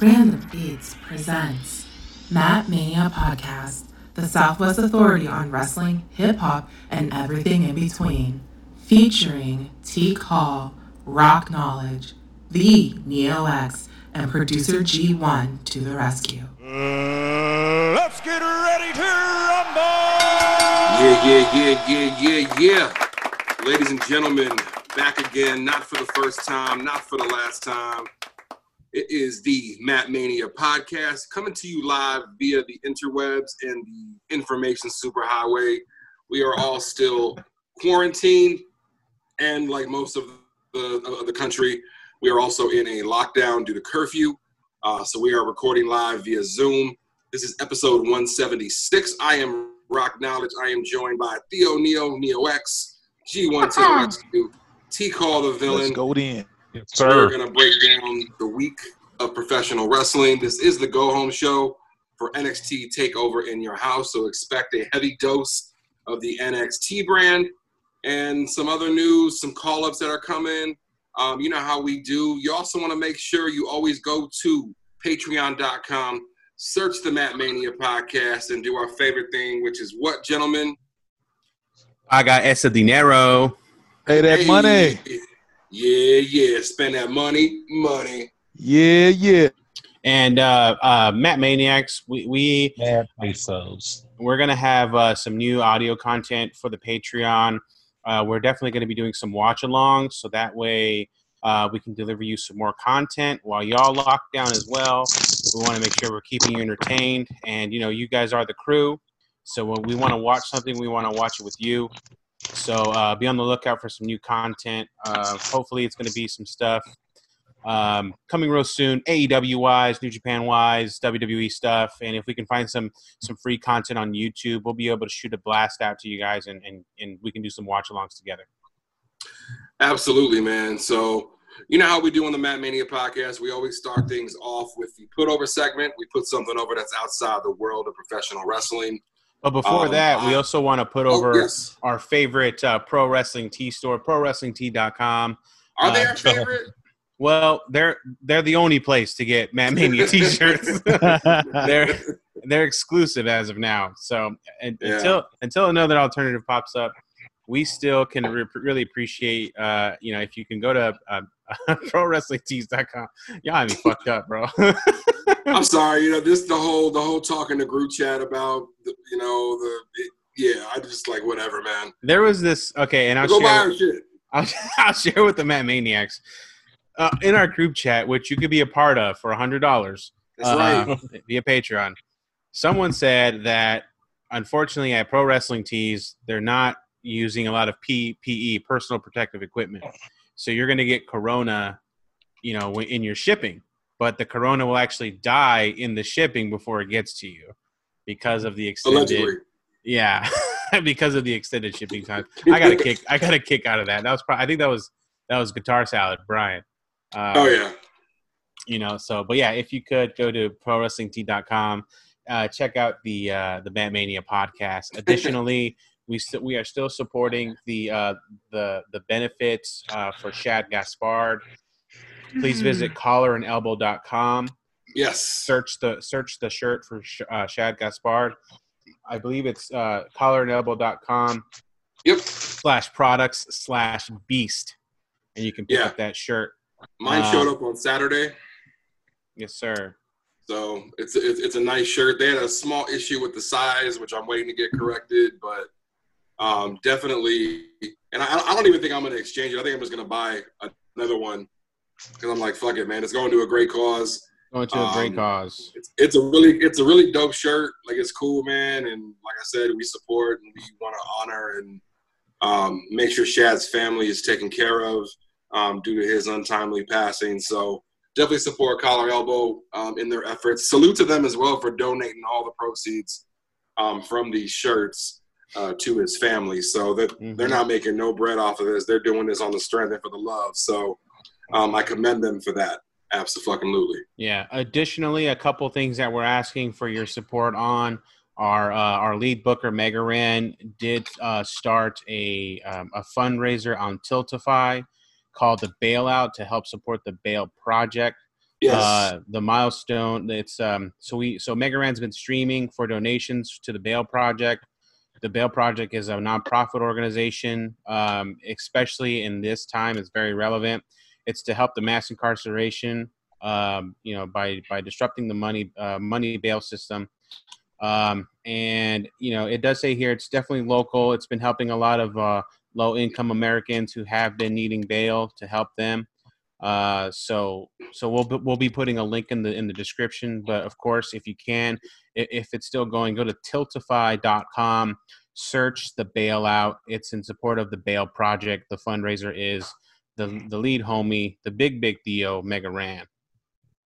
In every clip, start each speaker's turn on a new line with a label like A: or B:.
A: Random Beats presents Matt Mania Podcast, the Southwest Authority on wrestling, hip hop, and everything in between. Featuring T. Call, Rock Knowledge, the Neo X, and producer G1 to the rescue.
B: Uh, let's get ready to rumble!
C: Yeah, yeah, yeah, yeah, yeah, yeah. Ladies and gentlemen, back again, not for the first time, not for the last time. It is the Matt Mania podcast coming to you live via the interwebs and the information superhighway. We are all still quarantined, and like most of the, of the country, we are also in a lockdown due to curfew. Uh, so we are recording live via Zoom. This is episode 176. I am Rock Knowledge. I am joined by Theo Neo, Neo X, G1 to the rescue, T Call the villain.
D: Let's go in.
C: Yes, sir. We're going to break down the week of professional wrestling. This is the go home show for NXT Takeover in your house. So expect a heavy dose of the NXT brand and some other news, some call ups that are coming. Um, you know how we do. You also want to make sure you always go to patreon.com, search the Matt Mania podcast, and do our favorite thing, which is what, gentlemen?
E: I got ese dinero.
D: Pay that
C: Hey,
D: money.
C: Yeah, yeah. Spend that money, money.
D: Yeah, yeah.
E: And uh, uh, Matt Maniacs, we, we
F: Mad pesos.
E: we're gonna have uh, some new audio content for the Patreon. Uh, we're definitely gonna be doing some watch alongs, so that way uh, we can deliver you some more content while y'all lock down as well. We want to make sure we're keeping you entertained, and you know, you guys are the crew. So when we want to watch something, we want to watch it with you. So uh, be on the lookout for some new content. Uh, hopefully, it's going to be some stuff um, coming real soon. AEW wise, New Japan wise, WWE stuff, and if we can find some some free content on YouTube, we'll be able to shoot a blast out to you guys, and and, and we can do some watch alongs together.
C: Absolutely, man. So, you know how we do on the Matt Mania podcast? We always start things off with the put over segment. We put something over that's outside the world of professional wrestling.
E: But before
C: Um,
E: that, we also want to put
C: Oh,
E: over
C: yes.
E: our favorite uh, pro wrestling tee store, prowrestlingtee.com.
C: Are they
E: Uh,
C: our favorite?
E: Well, they're they're the only place to get Matt Mania t-shirts. they're they're exclusive as of now. So and,
C: Yeah.
E: until until another alternative pops up, we still can re- really appreciate. Uh, you know, if you can go to uh, prowrestlingtees.com. Y'all have me fucked up, bro.
C: I'm sorry. You know, this the whole the whole talk in the group chat about the, you know the it, yeah. I just like whatever, man.
E: there was this okay, and I'll
C: Go buy
E: share.
C: our shit.
E: I'll, I'll share with the Matt Maniacs uh, in our group chat, which you could be a part of for a hundred dollars.
C: That's
E: uh,
C: right.
E: via Patreon. Someone said that unfortunately at Pro Wrestling Tees, they're not using a lot of PPE, personal protective equipment. So you're going to get Corona, you know, in your shipping, but the Corona will actually die in the shipping before it gets to you because of the extended.
C: Allegedly.
E: Yeah, because of the extended shipping time. I got a kick. I got a kick out of that. That was probably. I think that was that was Guitar Salad, Brian. Uh,
C: Oh yeah.
E: you know so but yeah if you could go to prowrestlingt.com uh, check out the uh, the Matt Mania podcast additionally we st- we are still supporting the uh, the the benefits uh, for Shad Gaspard please visit collarandelbow.com
C: Yes.
E: search the search the shirt for Sh- uh, Shad Gaspard I believe it's uh, collarandelbow.com
C: Yep.
E: slash products slash beast and you can pick
C: Yeah.
E: up that shirt
C: Mine
E: Uh,
C: showed up on Saturday.
E: Yes, sir.
C: So it's it's, it's a nice shirt. They had a small issue with the size, which I'm waiting to get corrected, but um, definitely. And I, I don't even think I'm going to exchange it. I think I'm just going to buy another one because I'm like, fuck it, man. It's going to a great cause.
E: Going to a great
C: Um,
E: cause.
C: It's, it's a really it's a really dope shirt. Like it's cool, man. And like I said, we support and we want to honor and um, make sure Shad's family is taken care of um, due to his untimely passing. So definitely support Collar Elbow um, in their efforts. Salute to them as well for donating all the proceeds um, from these shirts uh, to his family. So that
E: Mhm.
C: they're not making no bread off of this. They're doing this on the strength and for the love. So um, I commend them for that. Absolutely.
E: Yeah. Additionally, a couple things that we're asking for your support on are uh, our lead booker Mega Ran did uh, start a um, a fundraiser on Tiltify called the Bailout to help support the Bail Project.
C: Yes.
E: Uh, the milestone. It's um. So we so Mega Ran's been streaming for donations to the Bail Project. The Bail Project is a nonprofit organization, um, especially in this time. It's very relevant. It's to help the mass incarceration, um, you know, by by disrupting the money uh, money bail system. Um, and you know, it does say here it's definitely local. It's been helping a lot of uh, low income Americans who have been needing bail to help them. Uh, so so we'll we'll be putting a link in the in the description. But of course, if you can, if it's still going, go to tiltify.com, search the bailout. It's in support of the bail project. The fundraiser is the the lead homie, the big big Theo Mega Ran.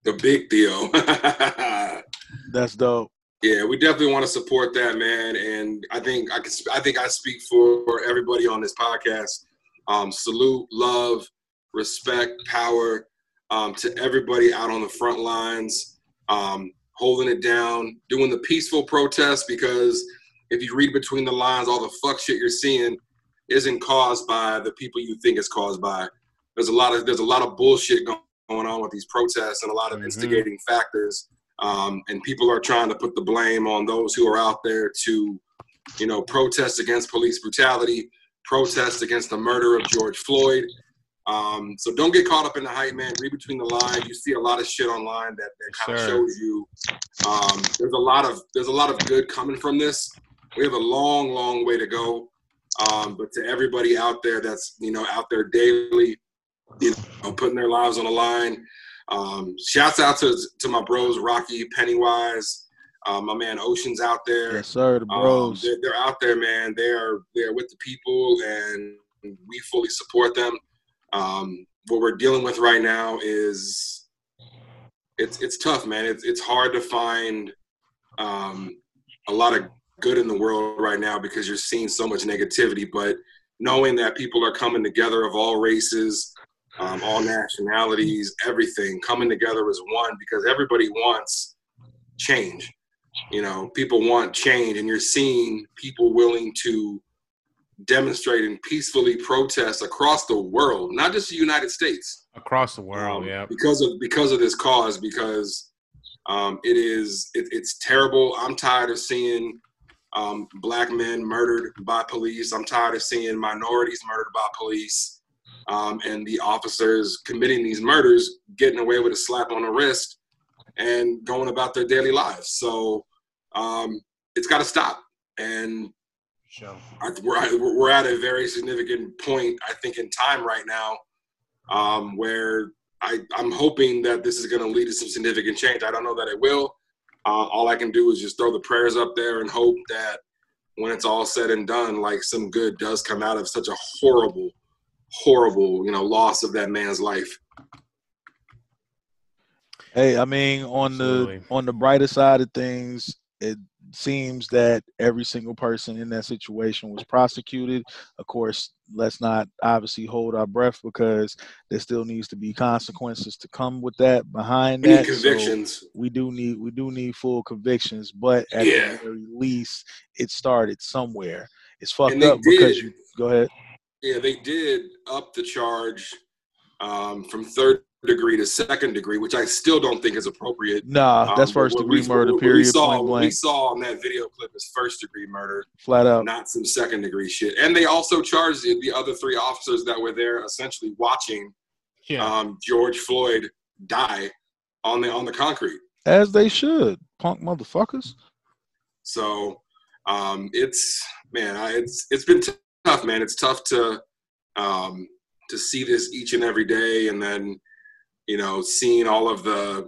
C: the big deal.
D: That's dope.
C: yeah, we definitely want to support that, man. And I think I can. I think I speak for everybody on this podcast. Um, salute, love, respect, power um, to everybody out on the front lines, um, holding it down, doing the peaceful protest. Because if you read between the lines, all the fuck shit you're seeing isn't caused by the people you think it's caused by. There's a lot of there's a lot of bullshit going on with these protests and a lot of
E: Mhm.
C: instigating factors. Um, and people are trying to put the blame on those who are out there to, you know, protest against police brutality, protest against the murder of George Floyd. Um, so don't get caught up in the hype, man. Read between the lines. You see a lot of shit online that, that kind of shows you um, there's a lot of there's a lot of good coming from this. We have a long, long way to go. Um, but to everybody out there that's you know out there daily, you know, putting their lives on the line. Um, shouts out to to my bros Rocky Pennywise, uh, my man Ocean's out there.
D: Yes, sir. The
C: Um,
D: bros.
C: they're, they're out there, man. They are they're with the people, and we fully support them. Um, what we're dealing with right now is it's it's tough, man. It's it's hard to find um, a lot of good in the world right now because you're seeing so much negativity. But knowing that people are coming together of all races, um, all nationalities, everything coming together as one because everybody wants change. You know, people want change, and you're seeing people willing to demonstrate and peacefully protests across the world, not just the United States.
E: Across the world,
C: um,
E: yeah.
C: because of because of this cause because um, it is it, it's terrible. I'm tired of seeing um, black men murdered by police. I'm tired of seeing minorities murdered by police. Um, and the officers committing these murders getting away with a slap on the wrist and going about their daily lives. So um, it's got to stop. And
E: Sure.
C: I, we're, we're at a very significant point, I think, in time right now, um, where I, I'm hoping that this is going to lead to some significant change. I don't know that it will. Uh, all I can do is just throw the prayers up there and hope that when it's all said and done, like some good does come out of such a horrible, horrible, you know, loss of that man's life.
D: Hey, I mean, on
E: Absolutely.
D: the on the brighter side of things, it seems that every single person in that situation was prosecuted. Of course, let's not obviously hold our breath because there still needs to be consequences to come with that behind
C: We
D: that. So
C: convictions.
D: we do need we do need full convictions, but at
C: Yeah.
D: the very least, it started somewhere. It's fucked up because you go ahead.
C: Yeah, they did up the charge um, from third degree to second degree, which I still don't think is appropriate.
D: Nah,
C: Um,
D: that's
C: but
D: first degree
C: we-
D: murder.
C: what we saw, what we saw on that video clip is first degree murder,
D: Flat out.
C: not some second degree shit. And they also charged the, the other three officers that were there, essentially watching
E: Yeah.
C: um, George Floyd die. on the on the concrete.
D: As they should, punk motherfuckers.
C: So um, it's man, I, it's it's been tough, man. It's tough to um, to see this each and every day, and then you know seeing all of the,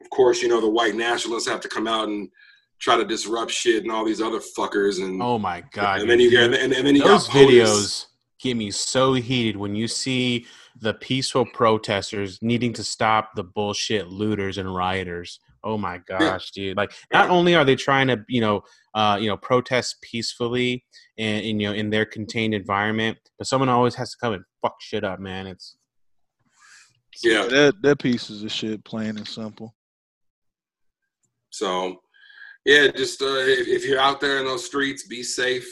C: of course, you know the white nationalists have to come out and try to disrupt shit and all these other fuckers, and
E: Oh my god!
C: and then you get and, and then you
E: those
C: got
E: videos get me so heated when you see the peaceful protesters needing to stop the bullshit looters and rioters. Oh my gosh, dude! Like, not only are they trying to, you know, uh, you know, protest peacefully and, and you know in their contained environment, but someone always has to come and fuck shit up, man. It's
C: Yeah.
D: That that piece is a shit, plain and simple.
C: So, yeah, just uh, if, if you're out there in those streets, be safe,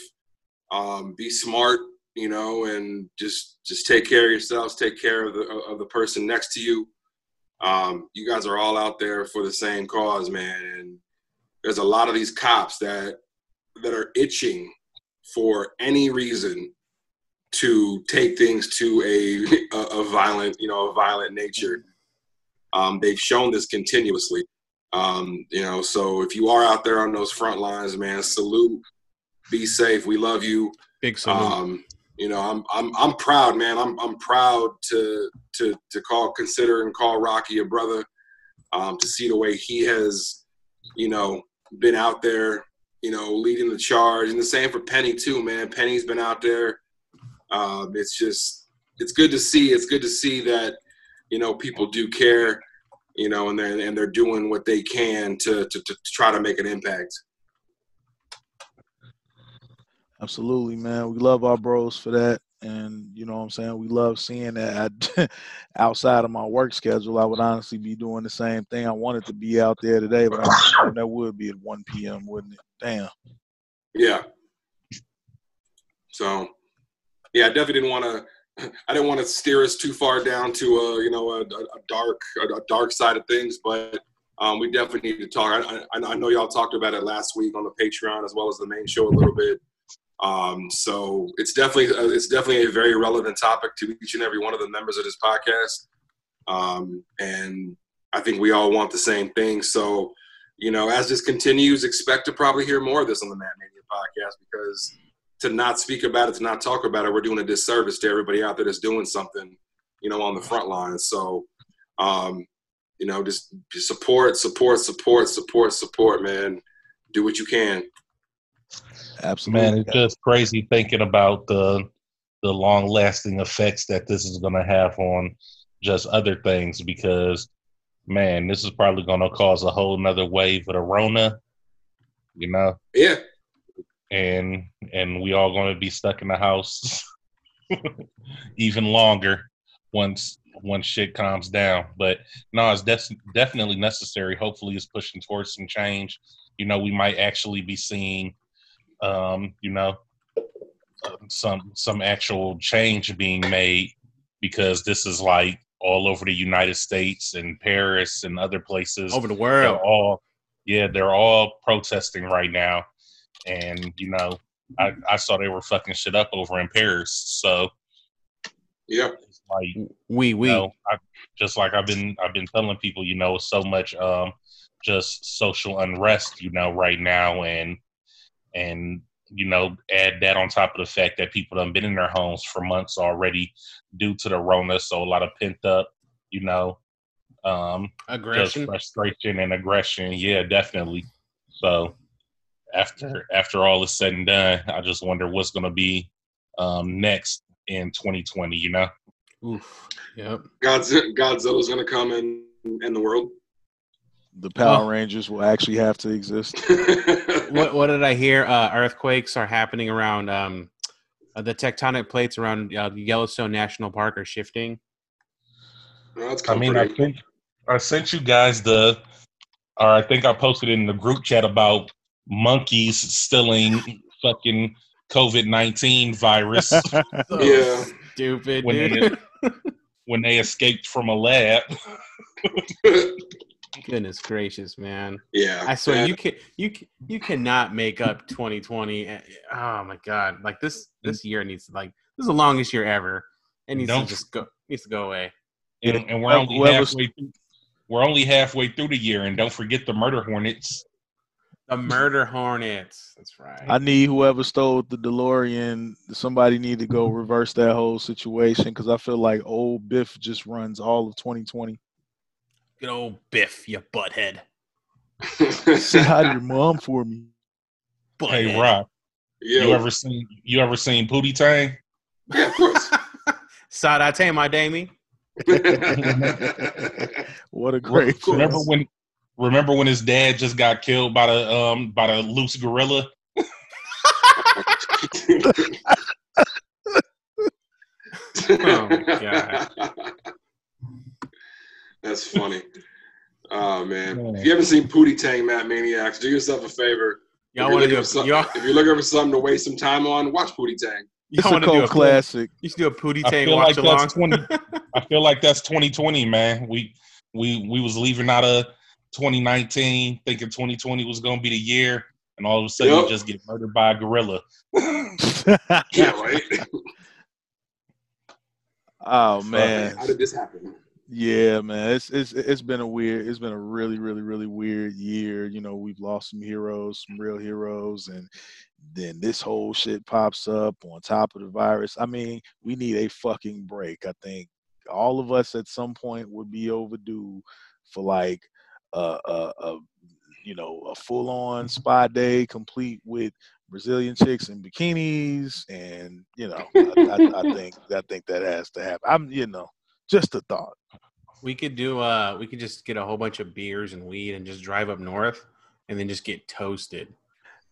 C: um, be smart, you know, and just just take care of yourselves, take care of the of the person next to you. Um, you guys are all out there for the same cause, man. And there's a lot of these cops that that are itching for any reason to take things to a a, violent, you know, a violent nature. Um, they've shown this continuously. Um, you know, so if you are out there on those front lines, man, salute. Be safe. We love you.
E: big salute.
C: Um, you know, I'm I'm I'm proud, man. I'm I'm proud to to to call consider and call Rocky a brother. Um, to see the way he has, you know, been out there, you know, leading the charge, and the same for Penny too, man. Penny's been out there. Um, it's just it's good to see. It's good to see that you know people do care, you know, and they're and they're doing what they can to to, to try to make an impact.
D: Absolutely, man. We love our bros for that. And you know what I'm saying? We love seeing that. I, outside of my work schedule, I would honestly be doing the same thing. I wanted to be out there today, but I'm that would be at 1 p.m., wouldn't it? Damn.
C: Yeah. So, yeah, I definitely didn't want to. I didn't want to steer us too far down to a you know a, a dark a, dark side of things, but um, we definitely need to talk. I, I, I know y'all talked about it last week on the Patreon as well as the main show a little bit. Um, so it's definitely uh, it's definitely a very relevant topic to each and every one of the members of this podcast, um, and I think we all want the same thing. So, you know, as this continues, expect to probably hear more of this on the Matt Mania podcast because to not speak about it, to not talk about it, we're doing a disservice to everybody out there that's doing something, you know, on the front lines. So, um, you know, just, just support, support, support, support, support, man. Do what you can.
D: Absolutely.
F: Man, it's just crazy thinking about the the long lasting effects that this is gonna have on just other things because man, this is probably gonna cause a whole nother wave of the Rona, you know,
C: Yeah.
F: And and we all gonna be stuck in the house even longer once once shit calms down. But no, it's des- definitely necessary. Hopefully, it's pushing towards some change. You know, we might actually be seeing, um, you know, some some actual change being made because this is like all over the United States and Paris and other places.
E: Over the
F: They're
E: world.
F: all, yeah, they're all protesting right now, and you know, I, I saw they were fucking shit up over in Paris. So
C: Yeah.
F: like
E: We we.
F: you know, I, just like I've been I've been telling people, you know, so much um just social unrest, you know, right now and and you know, add that on top of the fact that people have been in their homes for months already due to the Rona, so a lot of pent up, you know, um
E: Aggression.
F: just frustration and aggression. Yeah, definitely. So after after all is said and done, I just wonder what's gonna be um next in 2020, you know?
E: Oof. Yep.
C: Godzilla, Godzilla's going to come and end the world.
D: the Power
E: Oh.
D: Rangers will actually have to exist.
E: What what did I hear? Uh, earthquakes are happening around um, uh, the tectonic plates around uh, Yellowstone National Park are shifting.
C: No, that's
F: I mean, I think I sent you guys the, or I think I posted in the group chat about monkeys stealing fucking COVID nineteen virus
C: Yeah.
E: Stupid,
F: when
E: dude.
F: they when they escaped from a lab.
E: Goodness gracious, man.
C: yeah.
E: I swear
C: And-
E: you can you can, you cannot make up 2020. Eh, Oh my god! Like this this year needs to like this is the longest year ever. It needs
F: Don't-
E: to just go needs to go away.
F: And, and we're only halfway through, we're only halfway through the year, and don't forget the murder hornets.
E: The Murder Hornets. That's right.
D: I need whoever stole the DeLorean. Somebody need to go reverse that whole situation because I feel like old Biff just runs all of 2020.
E: Good old Biff, you butthead.
D: Say hi to your mom for me.
F: Hey, Rob,
C: yeah,
F: you ever seen you ever seen Pootie Tang?
C: yeah, of course.
E: Side I tell my Damie.
D: What a great film.
F: Remember when? Remember when his dad just got killed by the um by the loose gorilla?
E: Oh, God.
C: That's funny. Oh man.
F: Yeah.
C: If you haven't seen Pootie Tang Matt Maniacs, do yourself a favor.
E: Y'all
C: if,
E: want to
C: you're
E: do
C: looking
E: a
C: for some-
E: y'all,
C: if you're looking for something to waste some time on, watch Pootie Tang.
D: It's
E: y'all
D: a
E: want
D: cult classic.
E: You should do a Pootie
F: I
E: Tang
F: feel
E: watch
F: like
E: along.
F: that's twenty. I feel like that's 2020, man. We we we was leaving out of 2019, thinking 2020 was gonna be the year, and all of a sudden
C: Yep.
F: you just get murdered by a gorilla.
C: Yeah, right.
D: oh man.
C: How did this happen?
D: Yeah, man. It's it's it's been a weird. It's been a really, really, really weird year. You know, we've lost some heroes, some real heroes, and then this whole shit pops up on top of the virus. I mean, we need a fucking break. I think all of us at some point would be overdue for like a a, a you know a full on spa day complete with Brazilian chicks in bikinis, and you know, I, I, I think I think that has to happen. I'm you know just a thought.
E: We could do uh we could just get a whole bunch of beers and weed and just drive up north and then just get toasted.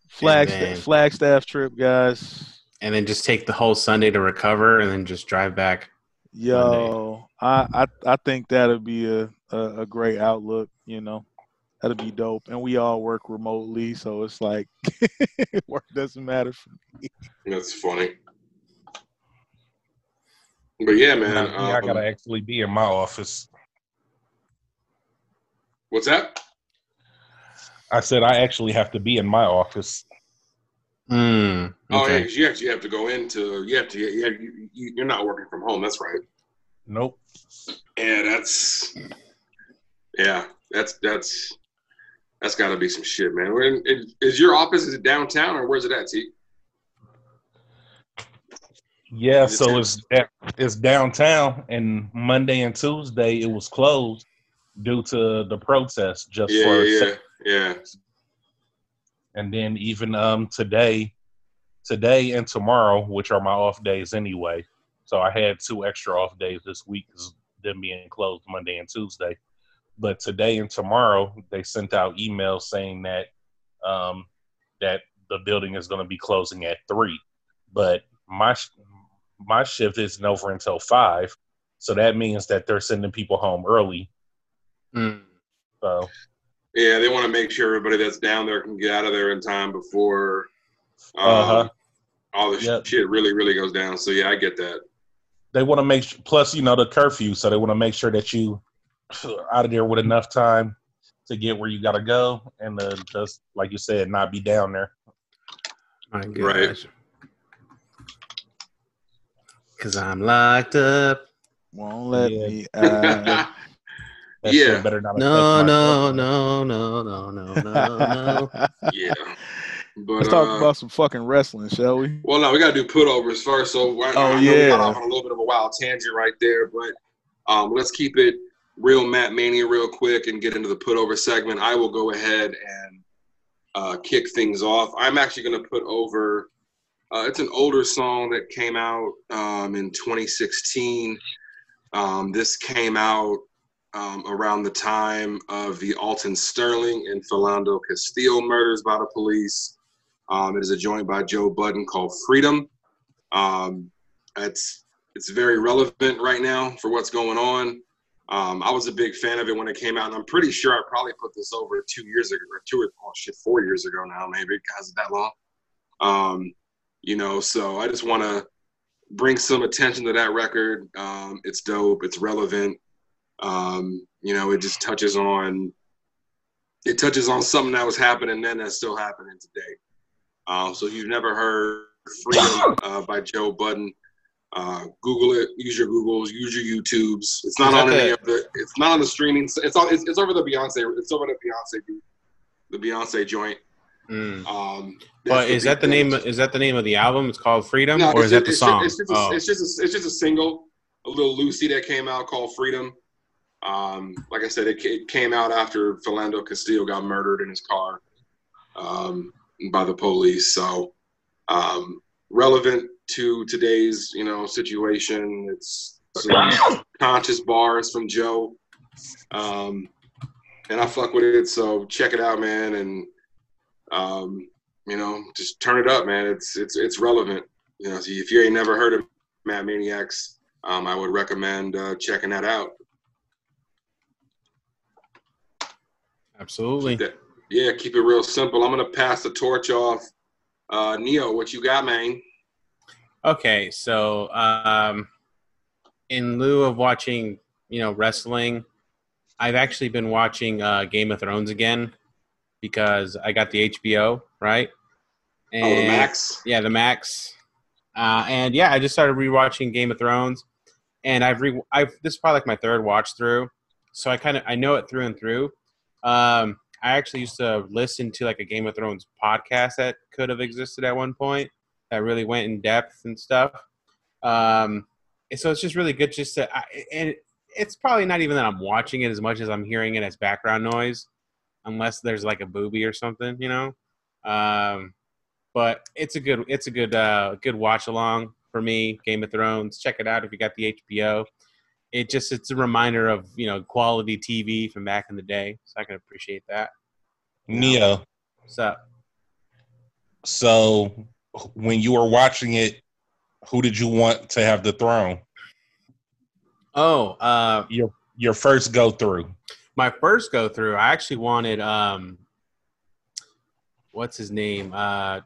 D: Flagstaff,
E: then-
D: Flagstaff trip, guys.
E: And then just take the whole Sunday to recover and then just drive back.
D: Yo, I, I I think that'll be a, a a great outlook. You know, that'll be dope. And we all work remotely, so it's like work doesn't matter. For me.
C: That's funny. But yeah, man.
F: I, I
C: um,
F: gotta actually be in my office.
C: what's that?
F: I said I actually have to be in my office.
E: Mm,
C: Oh yeah,
E: okay.
C: 'cause you actually have to go into. You have to. Yeah, you, you, you're not working from home. That's right.
F: Nope.
C: Yeah, that's. Yeah, that's that's that's got to be some shit, man. Where- Is, is your office is it downtown or where's it at, T?
F: Yeah, so
C: ten-
F: it's it's downtown, and Monday and Tuesday it was closed due to the protest. Just
C: Yeah,
F: for
C: yeah,
F: sec-
C: yeah.
F: And then even um today, today and tomorrow, which are my off days anyway. So I had two extra off days this week them being closed Monday and Tuesday. But today and tomorrow, they sent out emails saying that um, that the building is going to be closing at three. But my sh- my shift isn't over until five, so that means that they're sending people home early.
E: Mm.
F: So
C: Yeah, they want to make sure everybody that's down there can get out of there in time before um,
F: Uh-huh.
C: all the
F: Yep.
C: shit really, really goes down. So yeah, I get that.
F: they want to make plus you know the curfew, so they want to make sure that you are out of there with enough time to get where you got to go, and uh, just like you said, not be down there.
E: My
C: Right.
E: Cause I'm locked up.
D: Won't let
F: Yeah.
D: me out.
F: That
C: Yeah.
F: better not.
E: No, no, no, no, no, no, no, no.
C: yeah. But
D: Let's talk
C: uh,
D: about some fucking wrestling, shall we?
C: Well, no, we got to do putovers first. So I,
D: Oh,
C: I know we
D: yeah.
C: got off on a little bit of a wild tangent right there, but um, let's keep it real Matt Mania real quick and get into the putover segment. I will go ahead and uh, kick things off. I'm actually going to put over. Uh, it's an older song that came out um, in 2016. Um, this came out um, around the time of the Alton Sterling and Philando Castile murders by the police. Um, it is a joint by Joe Budden called Freedom. Um, it's it's very relevant right now for what's going on. Um, I was a big fan of it when it came out, and I'm pretty sure I probably put this over two years ago, or two or oh shit, four years ago now, maybe. Guys, it that long? Um, you know, so I just want to bring some attention to that record. Um, it's dope. It's relevant. Um, you know, it just touches on it touches on something that was happening then that's still happening today. Um, so if you've never heard Freedom uh, by Joe Budden, Uh, Google it. Use your Googles. Use your YouTubes. It's not on any of the. It's not on the streaming. It's on. It's, it's over the Beyonce. It's over the Beyonce. The Beyonce joint.
E: Mm.
C: Um,
E: But is that the name? Is that the name of the album? It's called Freedom,
C: No,
E: or
C: it's
E: is that
C: just-
E: the
C: it's
E: song?
C: Just, it's, just a,
E: oh.
C: it's just a, it's just a single, a little Lucy that came out called Freedom. Um, like I said, it, it came out after Philando Castillo got murdered in his car um, by the police. So um, relevant to today's you know situation. It's some conscious bars from Joe, um, and I fuck with it. So check it out, man, and um, you know just turn it up, man. It's it's it's relevant. You know, if you ain't never heard of Mad Maniacs, um, I would recommend uh, checking that out.
E: Absolutely.
C: That- yeah, keep it real simple. I'm gonna pass the torch off. Uh, Neo, what you got, man?
E: Okay, so um, in lieu of watching, you know, wrestling, I've actually been watching uh, Game of Thrones again because I got the HBO, right?
C: oh, the Max.
E: Yeah, the Max. Uh, and yeah, I just started rewatching Game of Thrones, and I've re I've this is probably like my third watch through, so I kind of I know it through and through. Um, I actually used to listen to like a Game of Thrones podcast that could have existed at one point that really went in depth and stuff. Um, and so it's just really good just to I, and it's probably not even that I'm watching it as much as I'm hearing it as background noise, unless there's like a booby or something, you know. Um, but it's a good it's a good uh good watch along for me game of thrones check it out if you got the hbo it just it's a reminder of you know quality tv from back in the day so i can appreciate that
F: Neo.
E: what's up
F: So when you were watching it, who did you want to have the throne?
E: oh uh
F: Your your first go through.
E: my first go through i actually wanted um what's his name uh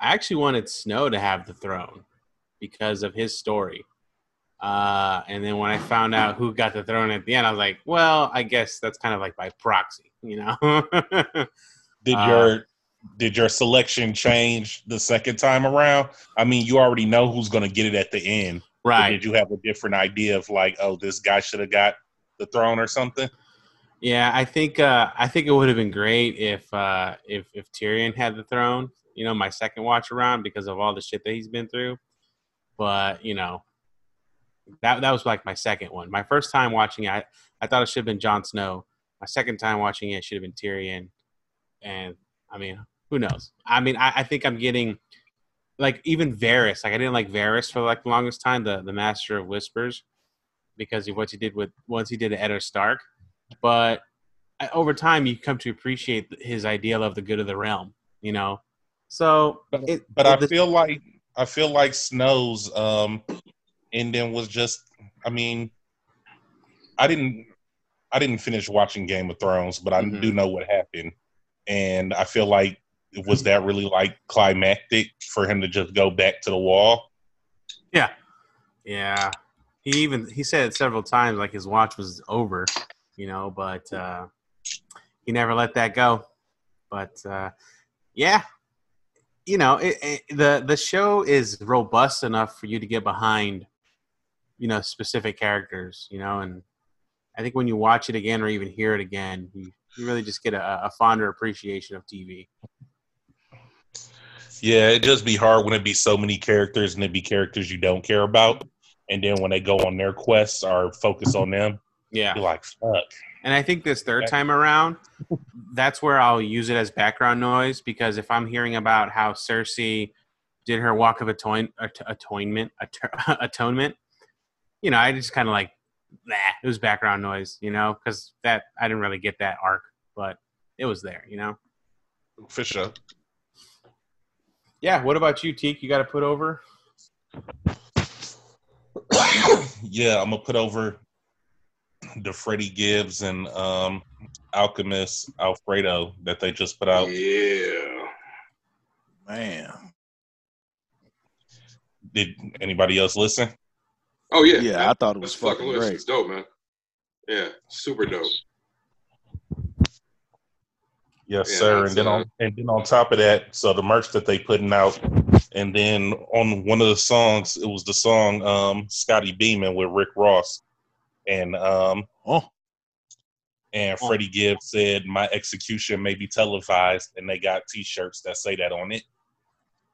E: i actually wanted snow to have the throne because of his story uh and then when i found out who got the throne at the end i was like well i guess that's kind of like by proxy you know
F: Did
E: Uh,
F: your did your selection change the second time around? I mean, you already know who's going to get it at the end.
E: right
F: Did you have a different idea of like, oh, this guy should have got the throne or something?
E: Yeah, I think uh, I think it would have been great if uh, if if Tyrion had the throne. You know, my second watch around because of all the shit that he's been through. But you know, that that was like my second one. My first time watching it, I, I thought it should have been Jon Snow. My second time watching it should have been Tyrion. And I mean, who knows? I mean, I, I think I'm getting like even Varys. Like I didn't like Varys for like the longest time, the the Master of Whispers, because of what he did with once he did to Eddard Stark but I- over time you come to appreciate his ideal of the good of the realm you know so
F: But,
E: it,
F: but I
E: the-
F: feel like I feel like Snow's um ending was just. I mean, I didn't I didn't finish watching Game of Thrones, but I
E: Mhm.
F: do know what happened, and I feel like was that really like climactic for him to just go back to the wall?
E: yeah yeah he even he said it several times like his watch was over you know but uh he never let that go but uh yeah you know it, it, the the show is robust enough for you to get behind you know specific characters you know and i think when you watch it again or even hear it again you, you really just get a, a fonder appreciation of tv
F: Yeah, it'd just be hard when it be so many characters and it be characters you don't care about, and then when they go on their quests or focus on them,
E: yeah
F: you're like, fuck.
E: And I think this third time around, that's where I'll use it as background noise because if I'm hearing about how Cersei did her walk of atone, atonement, at- atonement, you know, I just kind of like, nah, it was background noise, you know, because that I didn't really get that arc, but it was there, you know.
F: For sure.
E: Yeah. What about you, Teak? You got to put over.
F: yeah, I'm gonna put over the Freddie Gibbs and um Alchemist Alfredo that they just put out.
C: Yeah.
D: Man.
F: Did anybody else listen?
C: Oh yeah.
D: Yeah, I thought it was
C: That's fucking
D: fucking great.
C: It's dope, man. Yeah, super dope.
F: Yes,
C: Yeah,
F: sir. And then
C: uh,
F: on and then on top of that, so the merch that they putting out, and then on one of the songs, it was the song um Scottie Beam with Rick Ross. And um
D: Oh,
F: and Freddie Gibbs said my execution may be televised and they got t shirts that say that on it.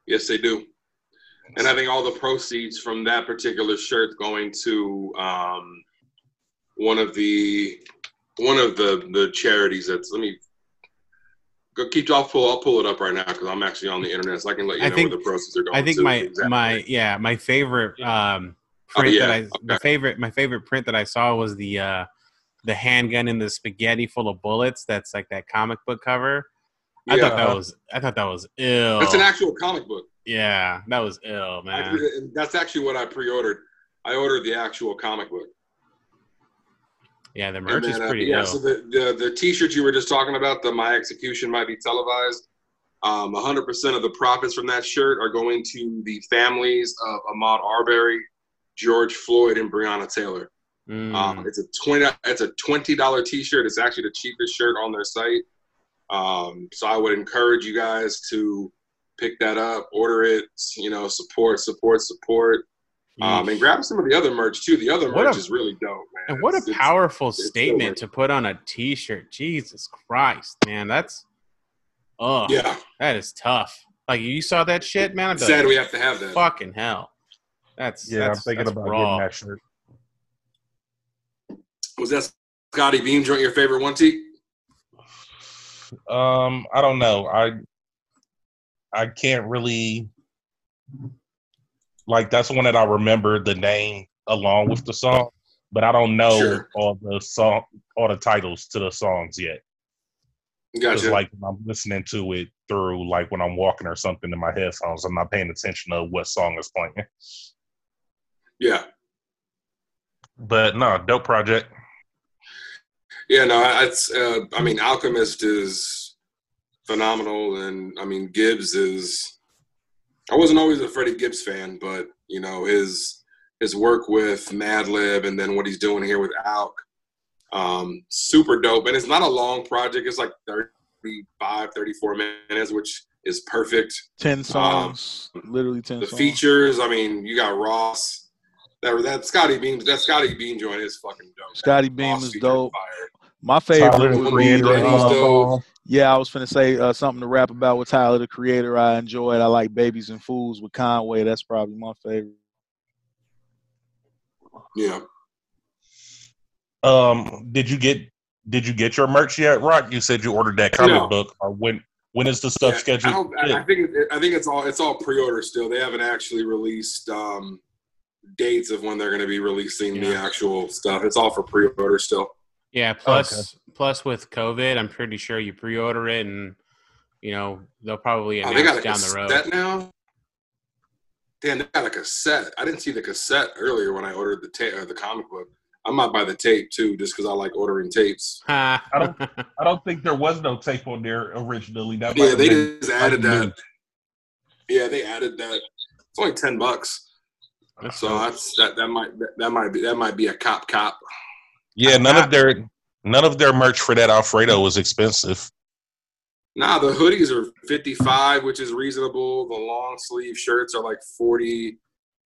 C: Yes, they do. And I think all the proceeds from that particular shirt going to um, one of the one of the the charities that's let me go keep I'll pull I'll pull it up right now because I'm actually on the internet so I can let you
E: I
C: know
E: think-
C: where the proceeds are going.
E: I think
C: to
E: my
C: exactly.
E: my yeah my favorite um
C: Oh,
E: print
C: yeah,
E: that I the favorite my favorite print that I saw was the uh the handgun in the spaghetti full of bullets. That's like that comic book cover. I
C: Yeah.
E: thought that was I thought that was ill.
C: that's an actual comic book.
E: yeah, that was ill, man.
C: and that's actually what I pre-ordered. I ordered the actual comic book.
E: Yeah, the merch is
C: then, uh,
E: pretty
C: yeah,
E: ill.
C: so the, the the t-shirt you were just talking about, the my execution might be televised. Um, 100% of the profits from that shirt are going to the families of Ahmaud Arbery, George Floyd, and Breonna Taylor.
E: Mm.
C: Um, it's a twenty it's a twenty dollar t-shirt. It's actually the cheapest shirt on their site. Um, so I would encourage you guys to pick that up, order it. You know, support, support, support. Um, and grab some of the other merch too. The other
E: What
C: merch
E: a-
C: is really dope, man.
E: and what a
C: It's- it's-
E: powerful
C: it's so
E: statement
C: worth
E: to put on a T-shirt. Jesus Christ, man, that's oh,
C: Yeah,
E: that is tough. Like you saw that shit, man. Be
C: sad
E: like,
C: we have to have that.
E: fucking hell. That's
F: Yeah,
E: that's,
F: I'm thinking about
E: raw.
F: getting that shirt.
C: Was that Scottie Beam joint your favorite one, T?
F: Um, I don't know. I I can't really like that's one that I remember the name along with the song, but I don't know
C: Sure.
F: all the song all the titles to the songs yet. Because
C: Gotcha.
F: like when I'm listening to it through like when I'm walking or something in my headphones, I'm not paying attention to what song is playing.
C: Yeah,
F: But no, dope project.
C: yeah. No, I- it's. Uh, I mean, Alchemist is phenomenal, and I mean Gibbs is. I wasn't always a Freddie Gibbs fan, but you know his his work with Madlib and then what he's doing here with Alk, um, super dope. And it's not a long project; it's like 35, 34 minutes, which is perfect.
D: ten songs, literally ten
C: Um, the
D: songs.
C: features. I mean, you got Ross. That that Scottie Beam. That Scottie Beam joint is fucking dope. Scottie
D: Beam is dope.
C: Fire.
D: My favorite would be
F: uh,
D: Yeah, I was finna say uh, something to rap about with Tyler the Creator. I enjoyed. I like Babies and Fools with Conway. That's probably my favorite.
C: Yeah.
F: Um, did you get did you get your merch yet, Rock? You said you ordered that comic
C: No.
F: book, or when when is the stuff
C: Yeah,
F: scheduled?
C: I, I think I think it's all it's all pre-order still. They haven't actually released um, dates of when they're going to be releasing the actual stuff. It's all for pre-order still.
E: Yeah, plus plus with COVID, I'm pretty sure you pre-order it and you know they'll probably
C: Oh, they got a
E: down the road.
C: cassette now. Damn, they got a cassette. I didn't see the cassette earlier when I ordered the ta- uh, the comic book. I might buy the tape too, just because I like ordering tapes.
E: Ha.
F: don't- I don't think there was no tape on there originally. That might
C: Yeah, they just added
F: something
C: that. Yeah, they added that. It's only ten bucks,
E: That's
C: so
E: dope.
C: that's that. That might that, that might be that might be a cop cop.
F: Yeah, none of their none of their merch for that Alfredo was expensive.
C: Nah, the hoodies are fifty five, which is reasonable. The long sleeve shirts are like forty.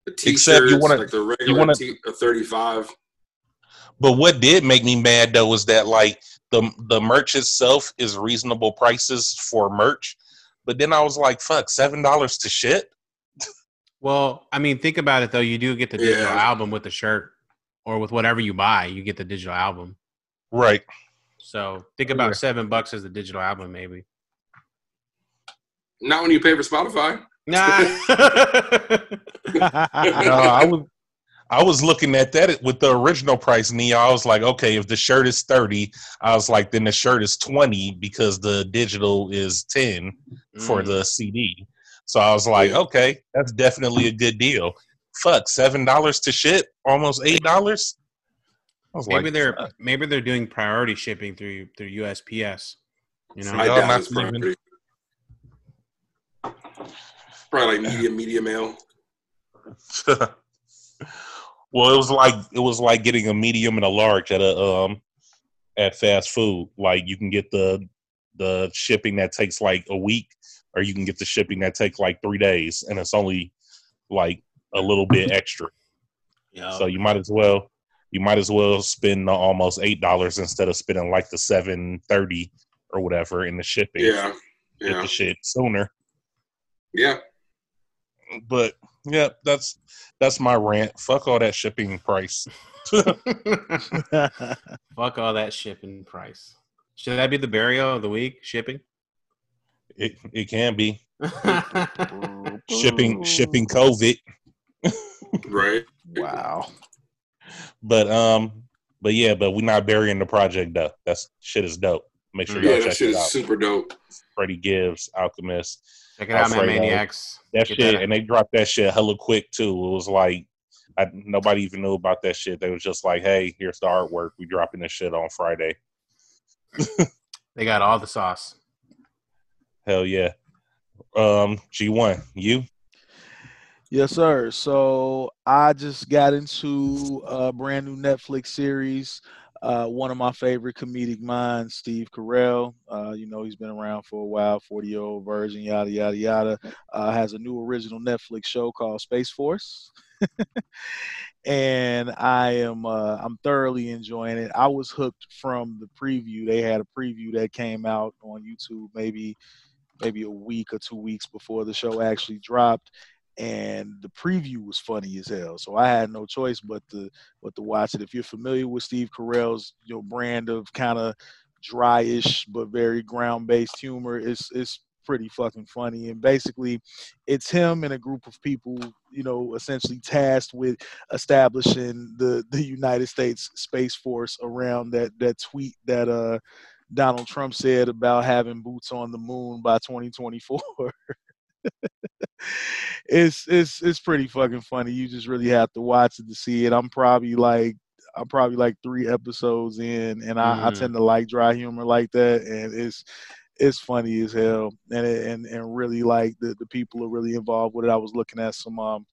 C: The
F: Except you
C: t-shirts,
F: wanna-
C: like the regular
F: wanna-
C: t- uh, are thirty five.
F: But what did make me mad though was that like the the merch itself is reasonable prices for merch, but then I was like, fuck, seven dollars to shit.
E: Well, I mean, think about it though. You do get the digital
C: Yeah.
E: album with the shirt, or with whatever you buy, you get the digital album.
F: Right.
E: So think about
F: Yeah.
E: seven bucks as the digital album, maybe.
C: Not when you pay for Spotify.
E: Nah.
F: No, I was I was looking at that with the original price, Neo. I was like, okay, if the shirt is thirty, I was like, then the shirt is twenty because the digital is ten for
E: Mm.
F: the CD. So I was like, okay, that's definitely a good deal. Fuck, seven dollars to ship, almost eight dollars.
E: Maybe
F: like,
E: they're
F: fuck.
E: maybe they're doing priority shipping through through USPS. You know,
C: I
F: y'all
C: doubt
F: not
C: it's
F: even-
C: probably probably like media media mail.
F: well, it was like it was like getting a medium and a large at a um at fast food. Like you can get the the shipping that takes like a week, or you can get the shipping that takes like three days, and it's only like a little bit extra.
E: Yeah.
F: So you might as well you might as well spend the almost eight dollars instead of spending like the seven thirty or whatever in the shipping.
C: Yeah.
F: Get the shit sooner.
C: Yeah.
F: But yeah, that's that's my rant. Fuck all that shipping price.
E: Fuck all that shipping price. Should that be the burial of the week? Shipping.
F: It it can be shipping shipping COVID.
C: Right.
D: wow.
F: But um, but yeah, but we're not burying the project though. That's shit is dope. Make sure
C: Yeah,
F: y'all
C: that shit
F: it
C: is
F: out.
C: super dope.
F: Freddie Gibbs, Alchemist,
E: Check it out, man. Maniacs.
F: that
E: Get
F: shit,
E: that-
F: and they dropped that shit hella quick too. It was like I, nobody even knew about that shit. They was just like, "Hey, here's the artwork. We dropping this shit on Friday."
E: They got all the sauce.
F: Hell yeah. Um, G one, you
D: Yes, sir. So I just got into a brand new Netflix series. Uh, one of my favorite comedic minds, Steve Carell. Uh, you know, he's been around for a while, 40 year old virgin, yada, yada, yada. Uh, has a new original Netflix show called Space Force. and I am uh, I'm thoroughly enjoying it. I was hooked from the preview. They had a preview that came out on YouTube maybe maybe a week or two weeks before the show actually dropped and the preview was funny as hell. So I had no choice but to but to watch it. If you're familiar with Steve Carell's you know brand of kind of dryish but very ground based humor, it's it's pretty fucking funny. And basically, it's him and a group of people, you know, essentially tasked with establishing the the United States Space Force around that that tweet that uh Donald Trump said about having boots on the moon by 2024. it's it's it's pretty fucking funny. You just really have to watch it to see it. I'm probably like I'm probably like three episodes in, and I, I
E: Mm.
D: tend to like dry humor like that, and it's it's funny as hell, and it, and and really like the the people are really involved with it. I was looking at some um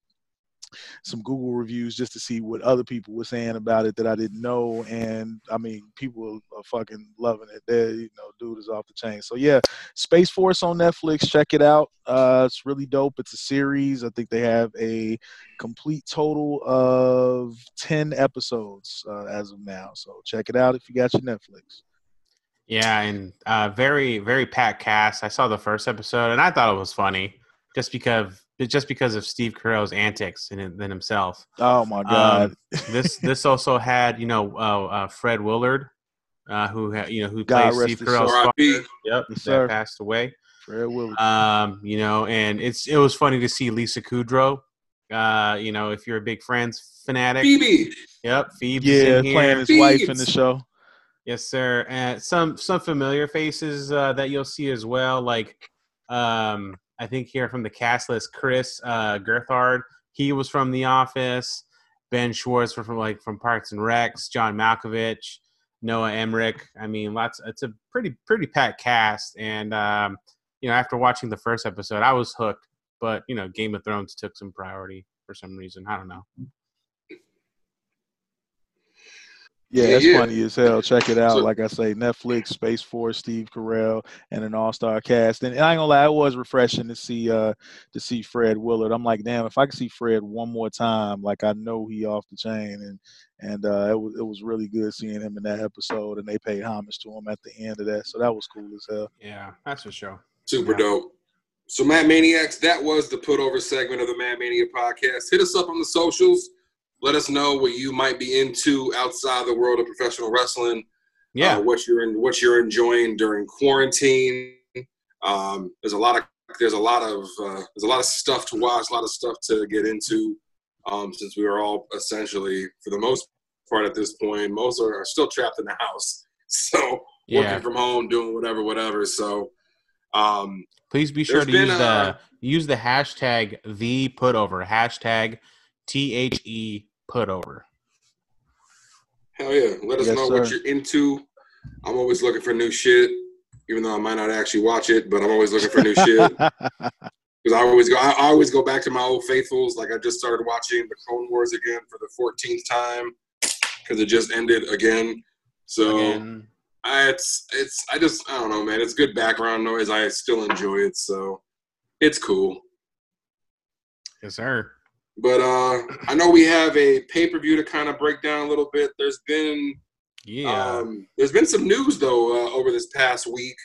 D: some Google reviews just to see what other people were saying about it that I didn't know, and I mean people are fucking loving it. They you know dude is off the chain. So yeah, Space Force on Netflix. Check it out. Uh, it's really dope. It's a series. I think they have a complete total of ten episodes uh, as of now. So check it out if you got your Netflix.
E: Yeah, and uh, very very packed cast. I saw the first episode and I thought it was funny, just because just because of Steve Carell's antics and then himself.
D: Oh my god.
E: Um, this this also had you know uh, uh, Fred Willard, uh, who ha- you know who
D: God
E: plays Steve
D: his
E: Carell's father. Yep,
D: Yes,
E: that
D: sir.
E: passed away.
D: Fred Willard.
E: Um, you know, and it's it was funny to see Lisa Kudrow. Uh, you know, if you're a big Friends fanatic,
C: BB.
E: yep, Phoebe's
D: yeah,
E: in here.
D: playing his wife in the show.
E: Yes, sir. And some some familiar faces uh, that you'll see as well. Like um, I think here from the cast list, Chris uh, Gethard. He was from The Office. Ben Schwartz was from like from Parks and Recs. John Malkovich, Noah Emmerich. I mean, lots. It's a pretty pretty packed cast. And um, you know, after watching the first episode, I was hooked. But you know, Game of Thrones took some priority for some reason. I don't know.
D: Yeah,
C: Yeah,
D: it's
C: yeah.
D: funny as hell. Check it out.
C: So-
D: like I say, Netflix, Space Force, Steve Carell, and an all-star cast. And, and I ain't gonna lie, it was refreshing to see uh to see Fred Willard. I'm like, damn, if I could see Fred one more time, like I know he off the chain. And and uh, it was it was really good seeing him in that episode. And they paid homage to him at the end of that, so that was cool as hell.
E: Yeah, that's for sure.
C: Super
E: Yeah.
C: dope. So, Matt Maniacs, that was the put over segment of the Matt Mania podcast. Hit us up on the socials. Let us know what you might be into outside the world of professional wrestling.
E: Yeah.
C: uh, what you're in, what you're enjoying during quarantine. Um, there's a lot of there's a lot of uh, there's a lot of stuff to watch, a lot of stuff to get into. Um, since we are all essentially, for the most part at this point, most are, are still trapped in the house. So
E: yeah.
C: working from home, doing whatever, whatever. So um,
E: Please be sure to use the
C: uh,
E: use the hashtag the putover hashtag T H E putover.
C: hell yeah, let us
D: Yes,
C: know what you're into. I'm always looking for new shit, even though I might not actually watch it, but I'm always looking for new shit. because I always go. I I always go back to my old faithfuls. Like I just started watching the Clone Wars again for the 14th time because it just ended again. So
E: Again,
C: I, it's it's I just I don't know, man. It's good background noise. I still enjoy it, so it's cool.
E: Yes, sir.
C: But uh I know we have a pay per view to kind of break down a little bit. There's been
E: Yeah.
C: um, there's been some news though uh, over this past week.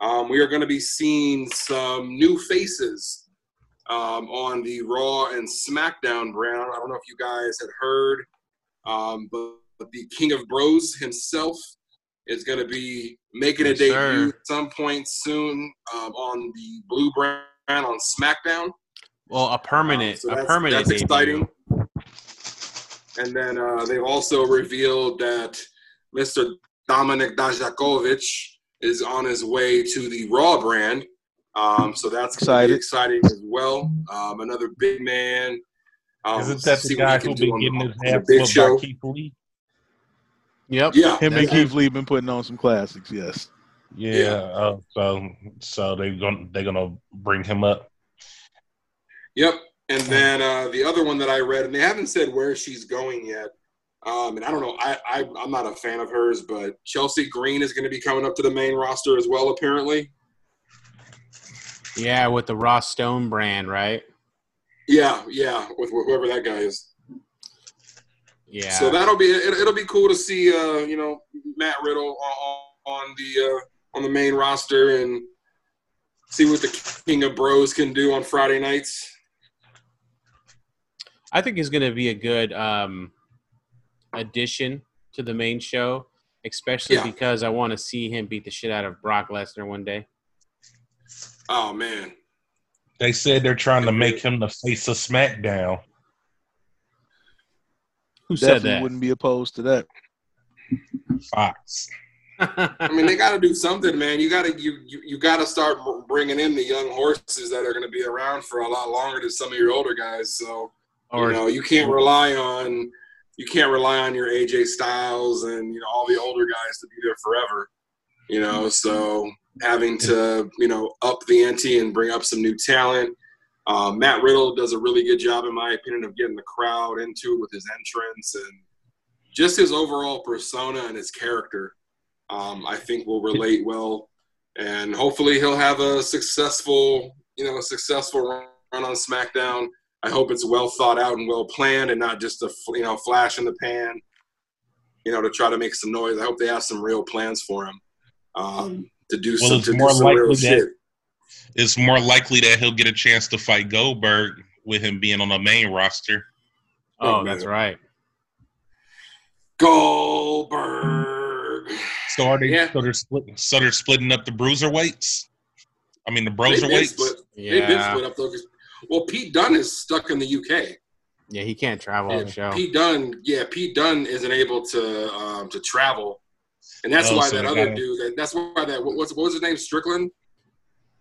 C: Um, we are going to be seeing some new faces um, on the Raw and SmackDown brand. I don't know if you guys had heard, um, but, but the King of Bros himself is going to be making a
E: Yes,
C: debut
E: sir.
C: at some point soon um, on the Blue brand on SmackDown.
E: Well, a permanent,
C: Um, so
E: a
C: that's-
E: permanent
C: That's
E: debut.
C: exciting. And then uh, they've also revealed that Mr. Dominik Dijakovic is on his way to the Raw brand. Um, so that's gonna exciting as well. Um, another big man. Um,
F: Isn't that the guy who'll
C: be
F: getting
C: the-
F: his
C: on the
F: ass
C: big
F: whooped
C: show?
F: by Keith Lee?
E: Yep.
C: Yeah,
D: Him and Keith Lee have been putting on some classics. Yes.
F: Yeah.
C: Yeah.
F: Uh, so so they're gonna they're gonna bring him up.
C: Yep. And then uh, the other one that I read, and they haven't said where she's going yet. Um, and I don't know. I, I I'm not a fan of hers, but Chelsea Green is going to be coming up to the main roster as well, apparently.
E: Yeah, with the Ross Stone brand, right?
C: Yeah, yeah, with wh- whoever that guy is.
E: Yeah.
C: So that'll be it, it'll be cool to see uh, you know Matt Riddle on, on the uh, on the main roster and see what the King of Bros can do on Friday nights.
E: I think he's going to be a good um, addition to the main show, especially
C: Yeah.
E: because I want to see him beat the shit out of Brock Lesnar one day.
C: Oh man,
F: They said they're trying to make him the face of SmackDown.
E: Who said
D: Definitely
E: that?
D: wouldn't be opposed to that.
F: Fox.
C: I mean they got to do something, man. You got to you you, you got to start bringing in the young horses that are going to be around for a lot longer than some of your older guys. So
E: or
C: you know you can't rely on you can't rely on your AJ Styles and you know all the older guys to be there forever. You know, so having to you know up the ante and bring up some new talent. Um, Matt Riddle does a really good job, in my opinion, of getting the crowd into it with his entrance and just his overall persona and his character. Um, I think will relate well, and hopefully he'll have a successful, you know, a successful run on SmackDown. I hope it's well thought out and well planned, and not just a you know flash in the pan, you know, to try to make some noise. I hope they have some real plans for him um, to do
F: Well,
C: some
F: it's
C: to do
F: more
C: some real
F: likely that-
C: shit.
F: It's more likely that he'll get a chance to fight Goldberg with him being on the main roster.
E: oh,
C: Oh,
E: that's right.
C: Goldberg.
F: So are they?
C: Yeah.
F: So they're splitting. So they're splitting up the bruiserweights. I mean the
C: They've been
F: broserweights.
C: split. They've been
E: Yeah.
C: split up though. 'Cause- Well, Pete Dunne is stuck in the UK.
E: Yeah, he can't travel on the show.
C: Pete Dunne, yeah, Pete Dunne isn't able to um, to travel, and that's
F: Oh,
C: why
F: so
C: that other
F: gotta-
C: dude. That, that's why that what, what's what was his name? Strickland,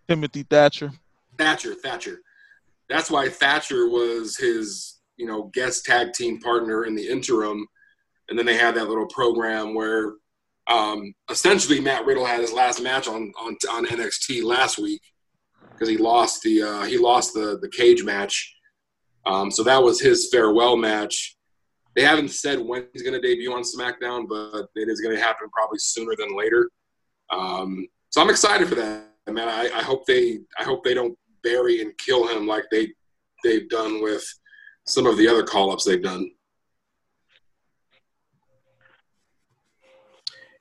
D: Timothy Thatcher.
C: Thatcher, Thatcher. That's why Thatcher was his you know guest tag team partner in the interim, and then they had that little program where um, essentially Matt Riddle had his last match on on on NXT last week because he lost the uh, he lost the the cage match. Um, so that was his farewell match. They haven't said when he's going to debut on SmackDown, but it is going to happen probably sooner than later. Um, so I'm excited for that, man. I, I hope they I hope they don't bury and kill him like they they've done with some of the other call ups they've done.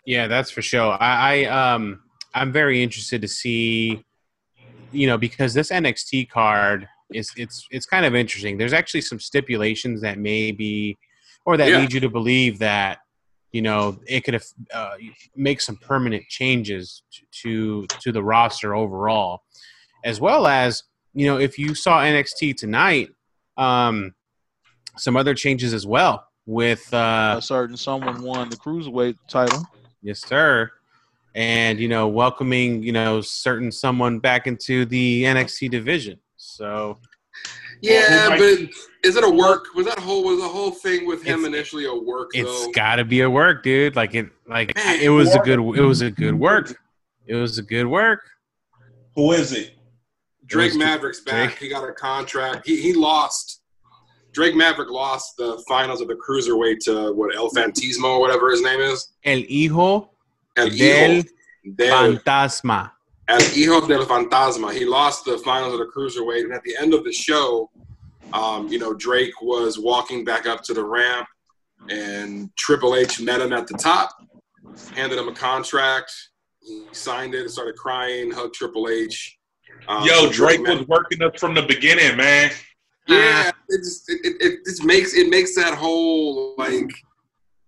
E: Yeah, that's for sure. I, I um I'm very interested to see, you know, because this NXT card is it's it's kind of interesting. There's actually some stipulations that may be, or that
C: Yeah.
E: lead you to believe that, you know, it could uh, make some permanent changes to to the roster overall, as well as you know if you saw NXT tonight, um, some other changes as well with uh,
D: A certain someone won the cruiserweight title.
E: Yes, sir. And you know, welcoming you know certain someone back into the NXT division. So
C: Yeah,
F: might-
C: but is it a work? Was that whole was the whole thing with him
E: It's-
C: initially a work
E: It's got to be a work, dude. Like it, like
C: Man,
E: it was a good, it was a good work. It was a good work.
F: Who is it?
C: Drake Maverick's back.
E: Drake-
C: He got a contract. He he lost. Drake Maverick lost the finals of the cruiserweight to what El Fantismo or whatever his name is.
E: El hijo.
C: El
E: Del
C: del,
E: Fantasma.
C: El Hijo del Fantasma. He lost the finals of the cruiserweight, and at the end of the show, um, you know, Drake was walking back up to the ramp, and Triple H met him at the top, handed him a contract. He signed it and started crying, hugged Triple H. Um,
F: Yo, Drake
C: met-
F: was working us from the beginning, man.
C: Yeah, it just it, it, it just makes it makes that whole like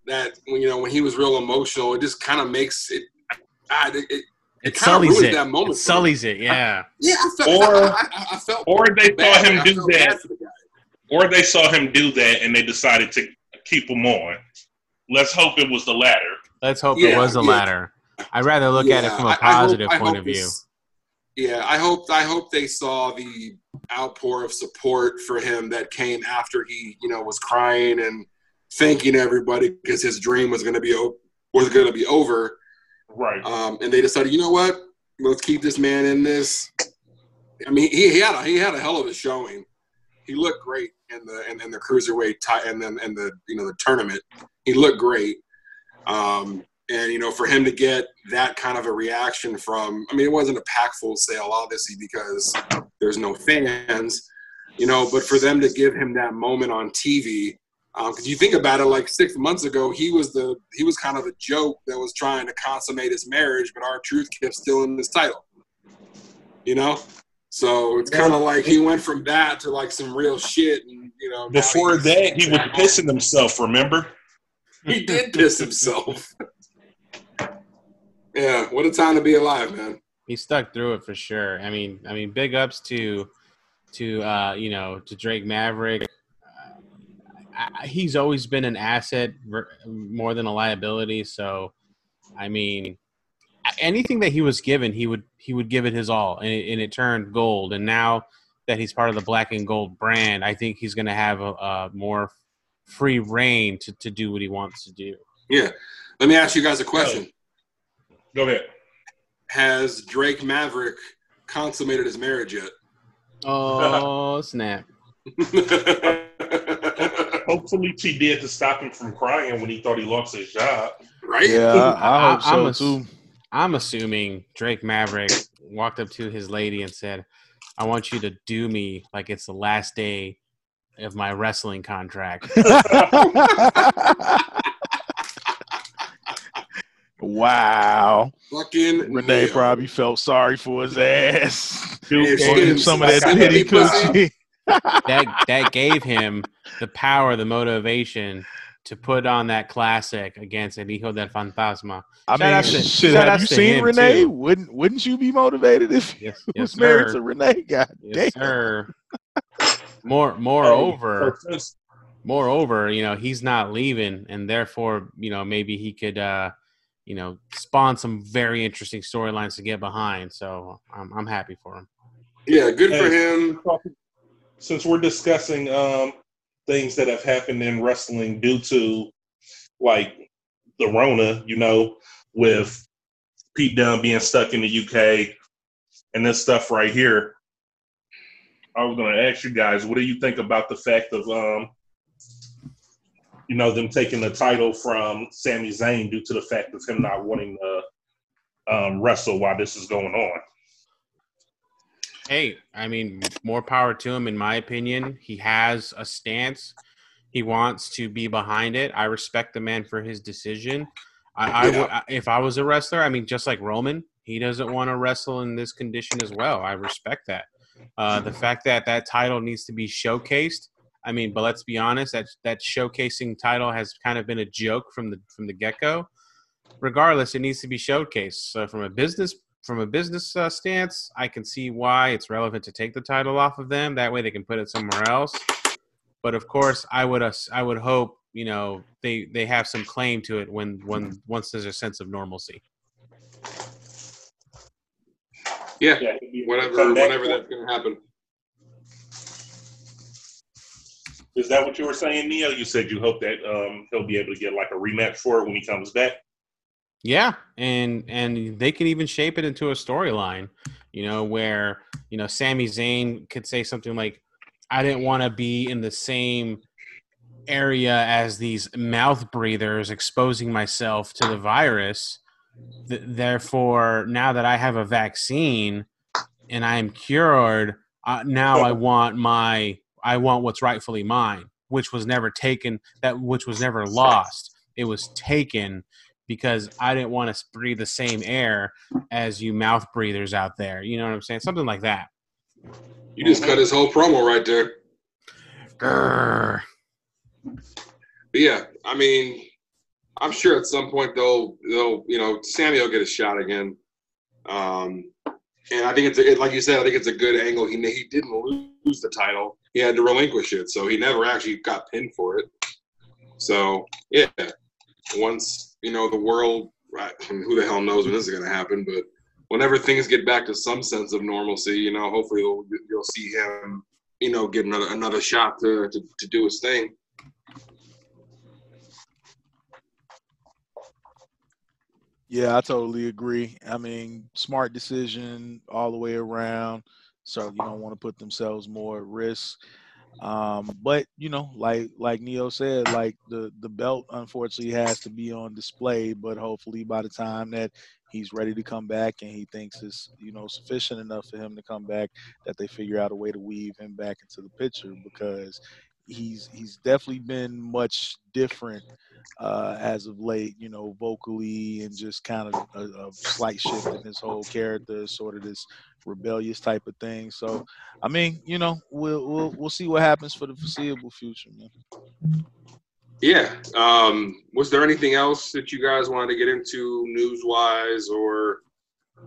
C: that when you know when he was real emotional, it just kind of makes it. I, it, it
E: It
C: kinda
E: sullies it.
C: that moment
E: It
C: for me.
E: sullies it. Yeah.
C: yeah, I felt,
F: Or-
C: I, I, I felt
F: Or they saw him do that.
C: the.
F: Or they saw him do that and they decided to keep him on. Let's hope it was the latter.
E: Let's hope
C: Yeah,
E: it was the
C: yeah.
E: latter. I'd rather look at it from a positive
C: I
E: point
C: hope
E: of view.
C: Yeah, I hope I hope they saw the outpour of support for him that came after he, you know, was crying and thanking everybody because his dream was going to be was going to be over.
F: Right.
C: Um, and they decided, you know what? Let's keep this man in this. I mean, he, he had a he had a hell of a showing. He looked great in the in, in the cruiserweight ti- and then and the you know the tournament. He looked great. Um, and you know, for him to get that kind of a reaction from, I mean, it wasn't a pack full sale, obviously, because there's no fans. You know, but for them to give him that moment on TV, because you think about it, like six months ago, he was the he was kind of a joke that was trying to consummate his marriage, but R-Truth kept stealing his title. You know, so it's kind of like he went from that to like some real shit, and you know.
F: Before
C: he's-
F: that, he was pissing himself, remember?
C: He did piss himself. yeah, what a time to be alive, man.
E: he stuck through it for sure. I mean, I mean, big ups to to uh, you know to Drake Maverick. I, I- he's always been an asset more than a liability. So, I mean, anything that he was given, he would he would give it his all, and it, and it turned gold. And now that he's part of the black and gold brand, I think he's going to have a, a more free reign to, to do what he wants to do.
C: Yeah. Let me ask you guys a question.
F: Go ahead.
C: Has Drake Maverick consummated his marriage yet?
E: Oh snap!
F: Hopefully, she did to stop him from crying when he thought he lost his job.
C: right?
D: Yeah, I, I hope
E: I- I'm
D: so
E: a-
D: too.
E: I'm assuming Drake Maverick walked up to his lady and said, "I want you to do me like it's the last day of my wrestling contract."
D: wow.
C: Fucking
D: Renee
C: Neo.
D: probably felt sorry for his ass.
C: Yeah, she
D: Gave
C: gave
D: him
C: him
D: some of that
C: some
D: pity coochie.
E: that that gave him the power, the motivation to put on that classic against El Hijo del Fantasma.
D: I
E: Shout
D: mean,
E: out to-
D: shit.
E: shout
D: Have
E: out
D: you seen
E: him,
D: Renee?
E: too.
D: Wouldn't Wouldn't you be motivated if you
E: Yes,
D: was
E: yes,
D: married
E: sir.
D: to Renee? God
E: Yes,
D: damn.
E: sir. More, moreover,
F: So
E: moreover, you know, he's not leaving, and therefore, you know, maybe he could, uh, you know, spawn some very interesting storylines to get behind. So I'm, I'm happy for him.
C: Yeah, good for him.
F: since we're discussing um, things that have happened in wrestling due to like the Rona, you know, with Pete Dunne being stuck in the UK and this stuff right here. I was going to ask you guys, what do you think about the fact of, um, you know, them taking the title from Sami Zayn due to the fact of him not wanting to um, wrestle while this is going on?
E: Hey, I mean, more power to him, in my opinion. He has a stance. He wants to be behind it. I respect the man for his decision. I, I would, if I was a wrestler, I mean, just like Roman, he doesn't want to wrestle in this condition as well. I respect that. Uh, the fact that that title needs to be showcased. I mean, but let's be honest, that that showcasing title has kind of been a joke from the from the get go. Regardless, it needs to be showcased. So from a business from a business uh, stance, I can see why it's relevant to take the title off of them. That way, they can put it somewhere else. But of course, I would uh, I would hope you know they they have some claim to it when when once there's a sense of normalcy.
C: Yeah,
F: Yeah, he'd be able to
C: whatever,
F: come back
C: whenever
F: for-
C: that's gonna happen.
F: Is that what you were saying, Neo? You said you hope that um, he'll be able to get like a rematch for it when he comes back.
E: Yeah, and and they can even shape it into a storyline, you know, where you know Sami Zayn could say something like, "I didn't want to be in the same area as these mouth breathers, exposing myself to the virus." Th- therefore, now that I have a vaccine and I am cured, uh, now I want my I want what's rightfully mine, which was never taken. That which was never lost. It was taken because I didn't want to breathe the same air as you mouth breathers out there. You know what I'm saying? Something like that.
C: You just cut his whole promo right there.
E: Grr.
C: But yeah, I mean, I'm sure at some point they'll they'll you know Sami will get a shot again. Um, and I think it's a, like you said, I think it's a good angle. He he didn't lose the title; he had to relinquish it, so he never actually got pinned for it. So yeah, once you know the world, right, who the hell knows when this is going to happen, but whenever things get back to some sense of normalcy, you know, hopefully you'll, you'll see him, you know, get another another shot to to, to do his thing.
D: Yeah, I totally agree. I mean, smart decision all the way around. So you don't want to put themselves more at risk. Um, but you know, like like Neo said, like the the belt unfortunately has to be on display. But hopefully, by the time that he's ready to come back and he thinks it's you know sufficient enough for him to come back, that they figure out a way to weave him back into the picture because he's he's definitely been much different uh, as of late, you know, vocally and just kind of a, a, slight shift in his whole character, sort of this rebellious type of thing. So, I mean, you know, we'll we'll we'll see what happens for the foreseeable future, man.
C: Yeah. Um, was there anything else that you guys wanted to get into news wise or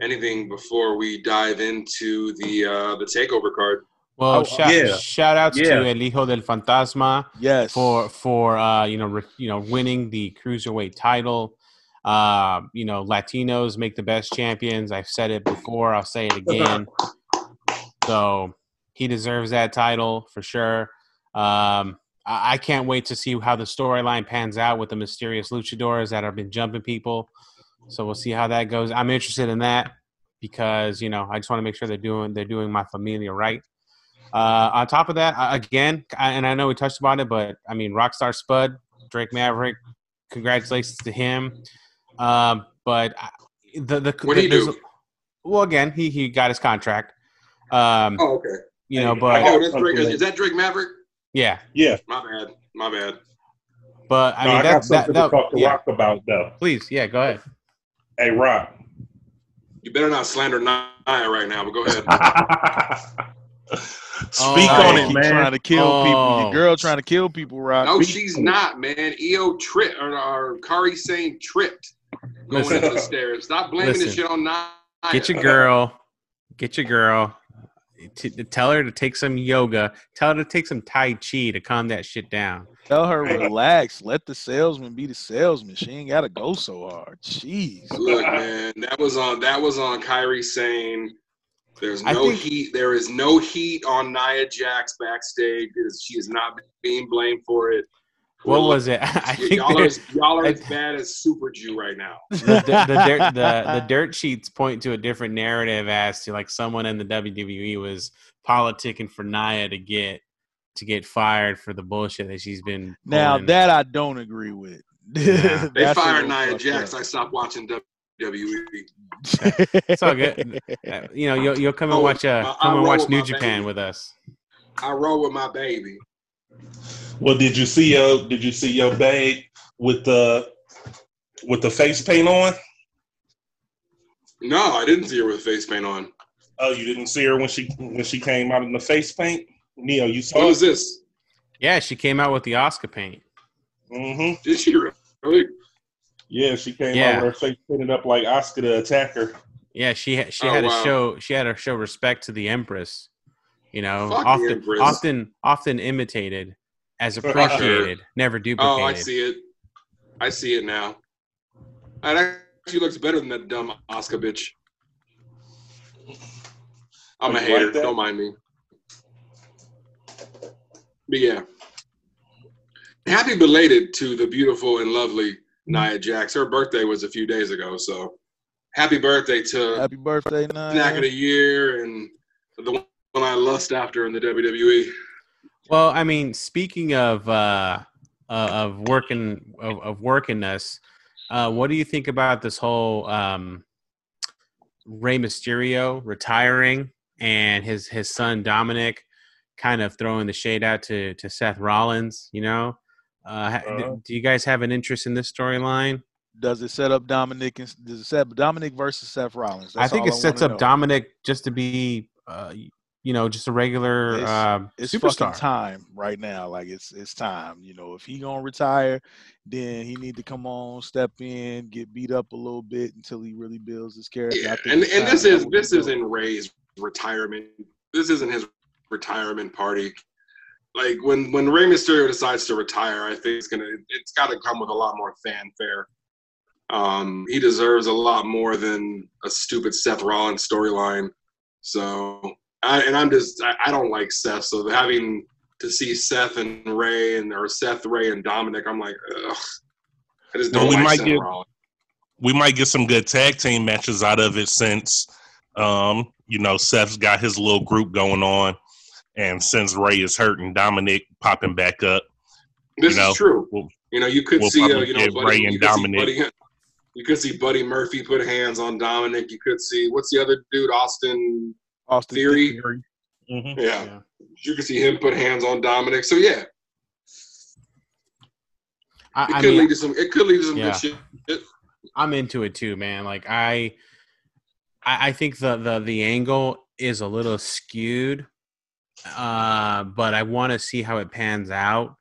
C: anything before we dive into the uh, the takeover card?
E: Well,
F: Oh,
E: shout,
F: yeah.
E: shout outs
F: Yeah.
E: to El Hijo del Fantasma
D: Yes.
E: for for uh, you know re, you know winning the cruiserweight title. Uh, you know, Latinos make the best champions. I've said it before. I'll say it again. so he deserves that title for sure. Um, I, I can't wait to see how the storyline pans out with the mysterious luchadors that have been jumping people. So we'll see how that goes. I'm interested in that because you know I just want to make sure they're doing they're doing my familia right. Uh, on top of that, again, I, and I know we touched about it, but I mean, Rockstar Spud, Drake Maverick, congratulations to him. Um, but the the
C: What'd he do?
E: well, again, he he got his contract. Um,
C: Oh, okay.
E: you know, but
C: Oh, that's Drake.
F: that-
C: Is that Drake Maverick?
E: yeah,
F: Yeah.
C: My bad. My bad.
E: but I
F: no,
E: mean,
F: I
E: that,
F: got
E: that,
F: something
E: that,
F: to talk to
E: yeah,
F: Rock about though.
E: please, yeah, go ahead.
F: Hey, Rock.
C: You better not slander Nia right now, but go ahead.
F: Speak
E: Oh.
F: on
D: Keep
F: it, man.
D: Trying to kill people.
E: Oh.
D: Your girl trying to kill people, Rock.
C: No, she's not, man. EO tripped, or, or Kairi Sane tripped going
E: Listen.
C: up the stairs. Stop blaming this shit on Nia.
E: Get your girl, get your girl. T- tell her to take some yoga. Tell her to take some Tai Chi to calm that shit down.
D: Tell her relax. Let the salesman be the salesman. She ain't got to go so hard. Jeez.
C: Look, man, that was on that was on Kairi Sane there's no
E: think-
C: heat. There is no heat on Nia Jax backstage. because She is not being blamed for it.
E: What was it? I think
C: y'all are, as, y'all are as bad as Super Jew right now.
E: the, the, the, dirt, the, the dirt sheets point to a different narrative as to like someone in the WWE was politicking for Nia to get to get fired for the bullshit that she's been.
D: Now
E: pulling.
D: that I don't agree with.
E: Yeah.
C: They fired Nia
D: fucked
C: Jax.
D: up.
C: I stopped watching WWE.
E: It's all good. Uh, you know, you'll, you'll come and
C: Oh,
E: watch uh,
C: I- I
E: come and watch New Japan
C: baby.
E: with us.
C: I roll with my baby.
F: Well, did you see your Did you see your babe with the with the face paint on?
C: No, I didn't see her with face paint on.
F: Oh, you didn't see her when she when she came out in the face paint. Neo, you saw.
C: What
F: saw
C: was this?
E: Yeah, she came out with the Asuka paint.
F: Mm-hmm.
C: Did she really?
F: Yeah, she came
E: Yeah.
F: out with her face painted up like Asuka the Attacker.
E: Yeah, she ha- she
C: Oh,
E: had
C: wow.
E: to show she had to show respect to the Empress. You know,
C: Fuck
E: often often often imitated as appreciated, never duplicated.
C: Oh, I see it. I see it now. That actually looks better than that dumb Asuka bitch. I'm a hater.
F: like?
C: Don't mind me. But yeah. Happy belated to the beautiful and lovely Nia Jax. Her birthday was a few days ago, so happy birthday to
D: Happy birthday, Nia.
C: snack of the year and the one I lust after in the. WWE.
E: Well, I mean, speaking of uh, uh, of working of, of working us, Uh, what do you think about this whole um, Rey Mysterio retiring and his his son Dominic kind of throwing the shade out to to Seth Rollins? You know, uh,
F: Uh-huh.
E: do you guys have an interest in this storyline?
D: Does it set up Dominic? And, does it set up Dominic versus Seth Rollins?
E: I think
D: all
E: it sets up
D: know.
E: Dominic just to be, uh, you know, just a regular
D: It's-
E: uh,
D: It's
E: superstar.
D: fucking time right now. Like it's it's time. You know, if he gonna retire, then he need to come on, step in, get beat up a little bit until he really builds his character.
C: Yeah, and and this is this isn't Rey's retirement. This isn't his retirement party. Like when when Rey Mysterio decides to retire, I think it's gonna it's got to come with a lot more fanfare. Um, he deserves a lot more than a stupid Seth Rollins storyline. So, I, and I'm just I, I don't like Seth. So having to see Seth and Rey and or Seth Rey and Dominic, I'm like, ugh. I just don't
F: we
C: like
F: might
C: Seth
F: get-
C: Rollins.
F: we might get some good tag team matches out of it since um, you know Seth's got his little group going on, and since Rey is hurt and Dominic popping back up,
C: This
F: you know,
C: is true.
F: we'll-
C: You know, you could
F: we'll
C: see, uh, you know, Buddy, Rey
F: and
C: could
F: Dominic-
C: Buddy, you could see Buddy Murphy put hands on Dominic. You could see what's the other dude, Austin
D: Austin
C: Theory.
F: Mhm.
C: Yeah.
E: Yeah.
C: you could see him put hands on Dominic. So yeah,
E: I,
C: it
E: I
C: could
E: mean,
C: lead to some. It could lead to some
E: Yeah.
C: good shit.
E: I'm into it too, man. Like I, I, I think the the the angle is a little skewed, uh, but I want to see how it pans out.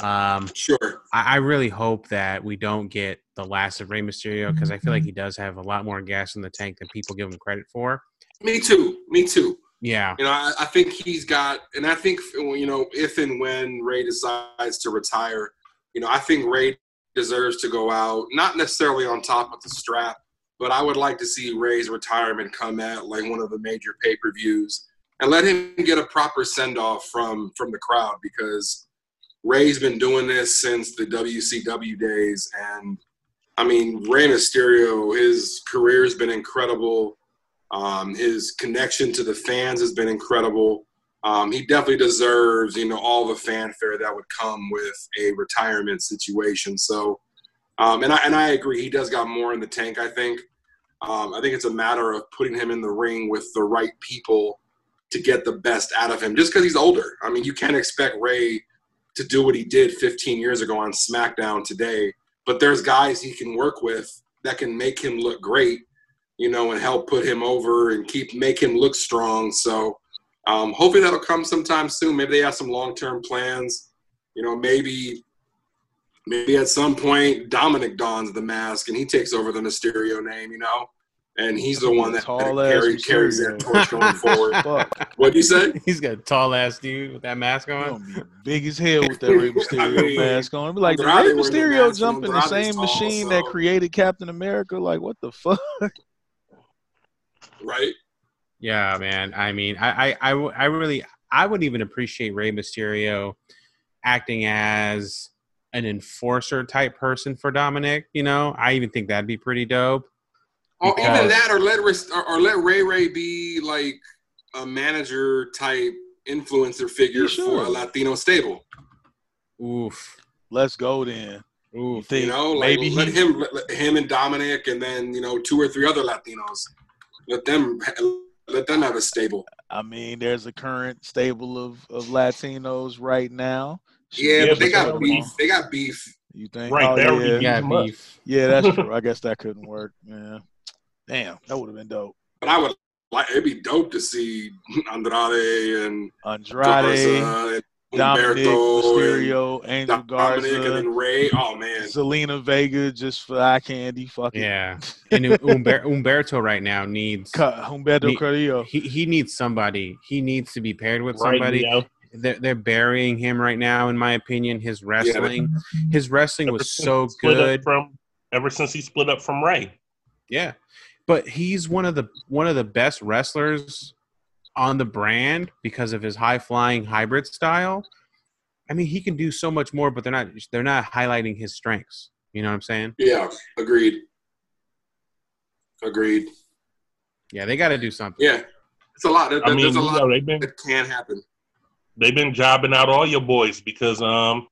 E: Um,
C: Sure.
E: I, I really hope that we don't get the last of Rey Mysterio because I feel like he does have a lot more gas in the tank than people give him credit for.
C: Me too. Me too.
E: Yeah,
C: You know, I, I think he's got, and I think you know, if and when Rey decides to retire, you know, I think Rey deserves to go out, not necessarily on top of the strap, but I would like to see Rey's retirement come at like one of the major pay per views and let him get a proper send off from from the crowd because Rey's been doing this since the WCW days, and I mean, Rey Mysterio, his career has been incredible. Um, his connection to the fans has been incredible. Um, he definitely deserves, you know, all the fanfare that would come with a retirement situation. So, um, and I and I agree, he does got more in the tank. I think. Um, I think it's a matter of putting him in the ring with the right people to get the best out of him. Just because he's older, I mean, you can't expect Rey to do what he did 15 years ago on SmackDown today. But there's guys he can work with that can make him look great you know, and help put him over and keep make him look strong. So um, hopefully that'll come sometime soon. Maybe they have some long term plans. You know, maybe maybe at some point Dominic dons the mask and he takes over the Mysterio name. You know, and he's the one that, that
D: Tall
C: carry, carries that torch going forward.
D: what
C: do you say?
E: he's got a tall ass dude with that mask on.
D: be big as hell with that Rey Mysterio
C: I mean,
D: mask on. It'd be like did Rey
C: wearing the
D: Mysterio
C: mask
D: jump in the same
C: tall,
D: machine that created Captain America? Like what the fuck?
C: Right?
E: Yeah, man. I mean, I, I, I really, I would even appreciate Rey Mysterio acting as an enforcer type person for Dominic. You know, I even think that'd be pretty dope.
C: Or even that, or let Rey- or, or let Rey Rey be like a manager type influencer figure
D: He
C: for a Latino stable.
E: Oof,
D: Let's go then. You
E: oof.
D: think
C: You know, like
D: maybe
C: let
D: he,
C: him, let, let him and Dominic, and then you know two or three other Latinos. Let them let them have a stable.
D: I mean, there's a current stable of, of Latinos right now. Should
C: Yeah,
F: Yeah,
C: but they got
F: some
C: beef. They got beef.
D: You think?
F: Right,
D: Oh,
F: they already
D: yeah.
F: beat
E: Yeah,
F: him up.
E: beef.
D: yeah, that's true. I guess that couldn't work. Yeah. Damn, that would have been dope.
C: But I would like it'd be dope to see Andrade and
D: Andrade,
C: Garza and uh,
D: Dominic,
C: Humberto
D: Mysterio,
C: and
D: Angel
C: Dominic, and
D: Garza,
C: then Rey. Oh man,
D: Zelina Vega just for eye candy. Fuck.
E: Yeah, and Umber- Umberto right now needs
D: Ca- Humberto
E: Me-
D: Carrillo.
E: he, he needs somebody. He needs to be paired with
F: Right,
E: somebody.
F: Leo.
E: They're, they're burying him right now, in my opinion. His wrestling, his wrestling
F: Ever
E: was so
F: he split up
E: good.
F: from ever since he split up from Rey.
E: Yeah, but he's one of the one of the best wrestlers on the brand because of his high flying hybrid style. I mean, he can do so much more, but they're not they're not highlighting his strengths. You know what I'm saying?
C: yeah, agreed. Agreed.
E: Yeah, they got to do something.
C: Yeah, it's a lot. There-
F: I mean,
C: there's a lot
F: know, they've been
C: that can happen.
F: they've been jobbing out all your boys because um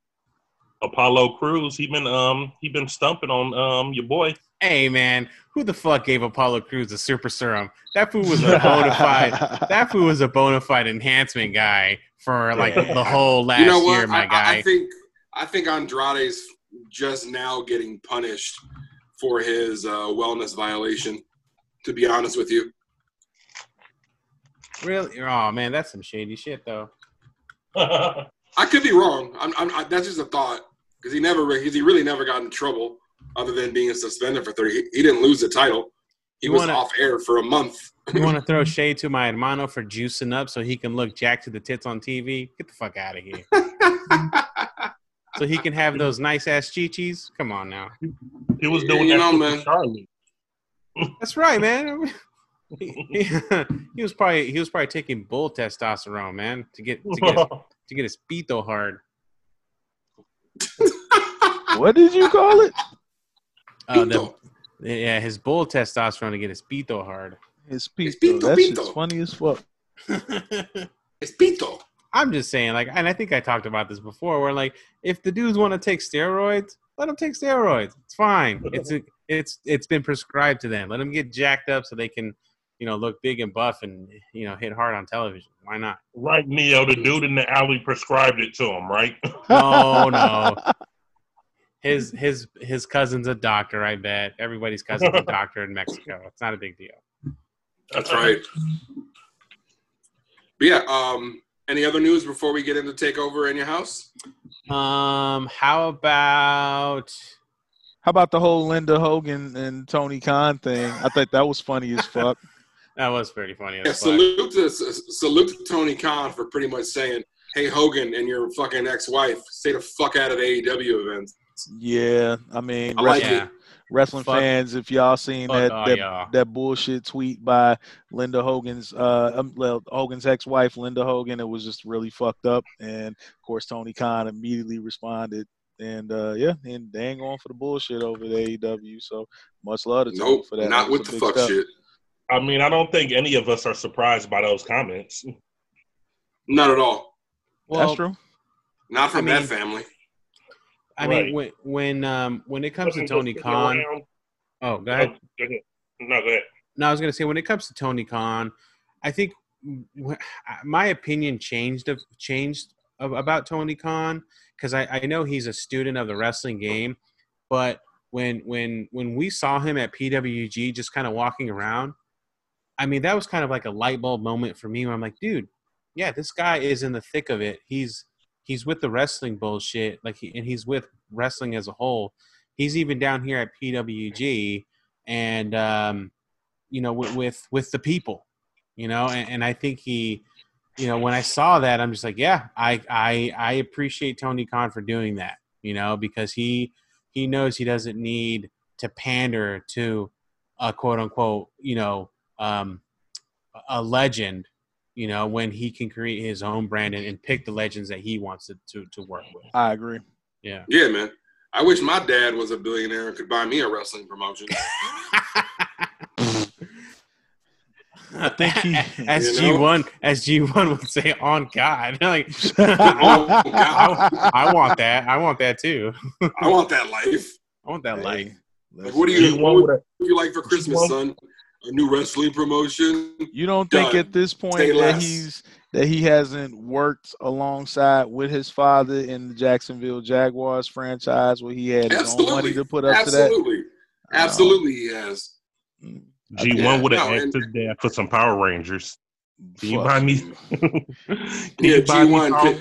F: Apollo Crews, he been um he been stumping on um your boy.
E: Hey man, who the fuck gave Apollo Crews a super serum? That fool was a bona fide. that fool was a bona fide enhancement guy for like the whole last
C: you know what?
E: year, my
C: I,
E: guy.
C: I, I think I think Andrade's just now getting punished for his uh, wellness violation. To be honest with you,
E: really? Oh man, that's some shady shit though.
C: I could be wrong. I'm, I'm, I, that's just a thought because he never because he really never got in trouble other than being suspended for thirty. He, he didn't lose the title. He
E: You
C: was
E: wanna-
C: off air for a month.
E: You want to throw shade to my hermano for juicing up so he can look jack to the tits on TV? Get the fuck out of here. so he can have those nice ass chichis? Come on now.
F: he was doing
C: You
F: that
C: know, man.
F: Charlie.
E: That's right, man. He, he, he was probably he was probably taking bull testosterone, man, to get to get his, to get his pito hard.
D: what did you call it?
E: Uh, the, yeah, his bull testosterone to get his pito hard.
D: His
C: It's
D: pito.
C: pito,
D: That shit's
C: pito.
D: funny as fuck.
C: It's Pito.
E: I'm just saying, like, and I think I talked about this before, where like, if the dudes want to take steroids, let them take steroids. It's fine. It's a, it's it's been prescribed to them. Let them get jacked up so they can, you know, look big and buff and you know hit hard on television. Why not?
F: right, Neo, the dude in the alley prescribed it to him, right?
E: No, no. His his his cousin's a doctor. I bet everybody's cousin's a doctor in Mexico. It's not a big deal.
C: That's right. But yeah. Um. Any other news before we get into takeover in your house?
E: Um, how about
D: How about the whole Linda Hogan and Tony Khan thing? I thought that was funny as fuck.
E: that was pretty funny.
C: Yeah,
E: fuck.
C: salute to salute to Tony Khan for pretty much saying, "Hey Hogan and your fucking ex-wife, stay the fuck out of AEW events."
D: Yeah, I mean,
C: I like
D: wrestling,
E: Yeah.
D: wrestling
E: Fuck-
D: fans, if y'all seen
E: fuck
D: that
E: all
D: that,
E: y'all.
D: that bullshit tweet by Linda Hogan's uh um, well, Hogan's ex-wife Linda Hogan, it was just really fucked up. And of course, Tony Khan immediately responded. And uh yeah, and they ain't going for the bullshit over the AEW. So much love to Tony
C: Nope,
D: for that.
C: not with the fuck
D: step.
C: shit.
F: I mean, I don't think any of us are surprised by those comments.
C: Not at all.
E: Well,
D: That's true.
C: Not from
E: I mean-
C: that family.
E: I
F: Right.
E: mean, when when um when it comes to
F: Wasn't
E: Tony Khan, oh, go
F: Oh,
E: ahead.
F: go ahead. No, go ahead.
E: No, I was gonna say when it comes to Tony Khan, I think my opinion changed of changed of, about Tony Khan because I, I know he's a student of the wrestling game, but when when when we saw him at PWG just kind of walking around, I mean that was kind of like a light bulb moment for me where I'm like, dude, yeah, this guy is in the thick of it. He's he's with the wrestling bullshit, like he, and he's with wrestling as a whole. He's even down here at PWG, and um, you know, with with, with the people, you know, and, and I think he, you know, when I saw that, I'm just like, yeah, I I I appreciate Tony Khan for doing that, you know, because he he knows he doesn't need to pander to a quote unquote, you know, um, a legend, you know, when he can create his own brand and, and pick the legends that he wants to, to, to work with.
D: I agree.
E: Yeah.
C: Yeah, man. I wish my dad was a billionaire and could buy me a wrestling promotion.
D: I think he,
E: as G one as G one would say on God. like
C: Oh, God.
E: I, I want that. I want that too.
C: I want that life.
E: I want that
D: Hey,
E: life.
C: Like, what do
F: G
C: you
F: one
C: what
F: with
C: would
F: a-
C: you like for Christmas, son? A new wrestling promotion?
D: You don't think at this point
C: Say
D: that
C: less.
D: he's that he hasn't worked alongside with his father in the Jacksonville Jaguars franchise where he had his own money to put up to that?
C: Absolutely. Absolutely, he has.
D: Mm,
F: G
C: Yeah,
F: one would have
C: no,
F: asked
C: and-
F: his dad for some Power Rangers. Can you buy me? Can
C: Yeah,
F: you buy
C: G1,
F: Power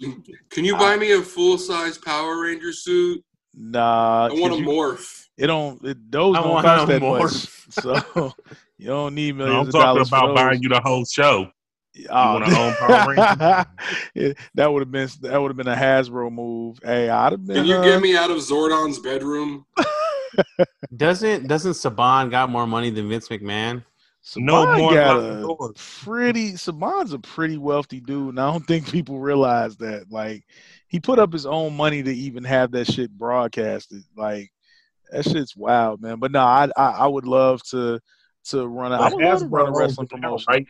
C: can- Can you buy me a full size Power Ranger suit?
D: Nah,
C: I want to
D: you-
C: morph.
D: It don't. It, those
E: I
D: don't cost
E: a
D: that much, so you don't need millions.
F: No,
D: millions
F: I'm talking about
D: for
F: buying you the whole show.
D: Oh,
F: wanna own Power Rangers?
D: Yeah, that would have been that would have been a Hasbro move. Hey, I'd have been.
C: Can you
D: uh,
C: get me out of Zordon's bedroom?
E: Doesn't doesn't Saban got more money than Vince McMahon?
F: No
D: Saban
F: more
D: got
F: locked
D: a
F: doors.
D: pretty Saban's a pretty wealthy dude, and I don't think people realize that. Like, he put up his own money to even have that shit broadcasted. Like, that shit's wild, man. But no, I I, I would love to to run. A, I
F: But
D: would love run a wrestling promotion.
F: right?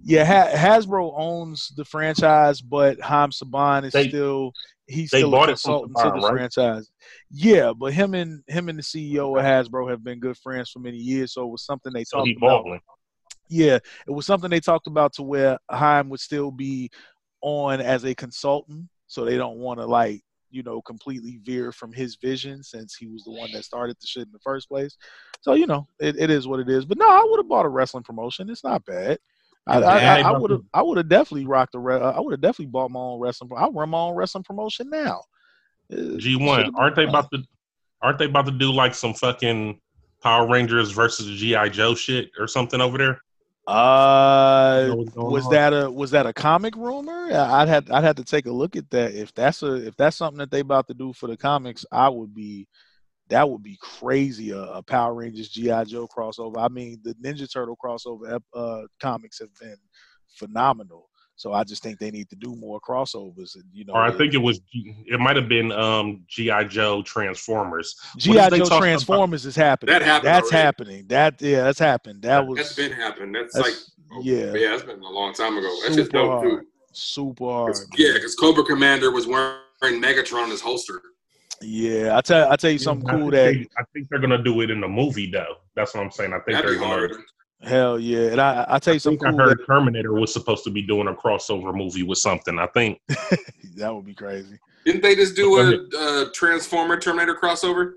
D: Yeah, ha- Hasbro owns the franchise, but Haim Saban is
F: They-
D: still he's still a consultant to the
F: right?
D: franchise. Yeah, but him and him and the CEO of Hasbro have been good friends for many years, so it was something they
F: So
D: talked about.
F: balling.
D: Yeah, it was something they talked about to where Haim would still be on as a consultant, so they don't want to like you know completely veer from his vision since he was the one that started the shit in the first place. So you know, it, it is what it is. But no, I would have bought a wrestling promotion. It's not bad. I, I, I, I would have I would have definitely rocked a re- I would have definitely bought my own wrestling. pro- I'll run my own wrestling promotion now. Uh,
F: G
D: should've
F: one, aren't they
D: fun.
F: about to? Aren't they about to do like some fucking Power Rangers versus GI Joe shit or something over there?
D: Uh,
F: You know what's going
D: was
F: on?
D: that a was that a comic rumor? I'd had I'd have to take a look at that. If that's a if that's something that they about to do for the comics, I would be that would be crazy. A, a Power Rangers GI Joe crossover. I mean, the Ninja Turtle crossover uh, comics have been phenomenal. So I just think they need to do more crossovers. And you know,
F: Or I think it was. It might have been um GI Joe Transformers.
D: GI Joe
F: talked about-
D: Transformers is happening.
C: That happened
D: That's
C: already.
D: happening. That yeah, that's happened. That was
C: That's been happening. That's,
D: that's-
C: like oh,
D: yeah.
C: yeah, that's been a long time ago. That's just
D: Super
C: dope
D: hard.
C: too.
D: super hard.
C: 'Cause- Yeah, because Cobra Commander was wearing Megatron in his holster.
D: Yeah, I tell I tell you something
F: I
D: cool
F: think
D: that
F: they- I think they're gonna do it in the movie though. That's what I'm saying. I think
C: That'd
F: they're gonna.
C: hard.
D: Hell yeah, and I I tell you
F: I
D: something
F: think I
D: cool
F: heard
D: that,
F: Terminator was supposed to be doing a crossover movie with something. I think.
D: that would be crazy.
C: Didn't they just do
F: Go
C: a, uh Transformer Terminator crossover?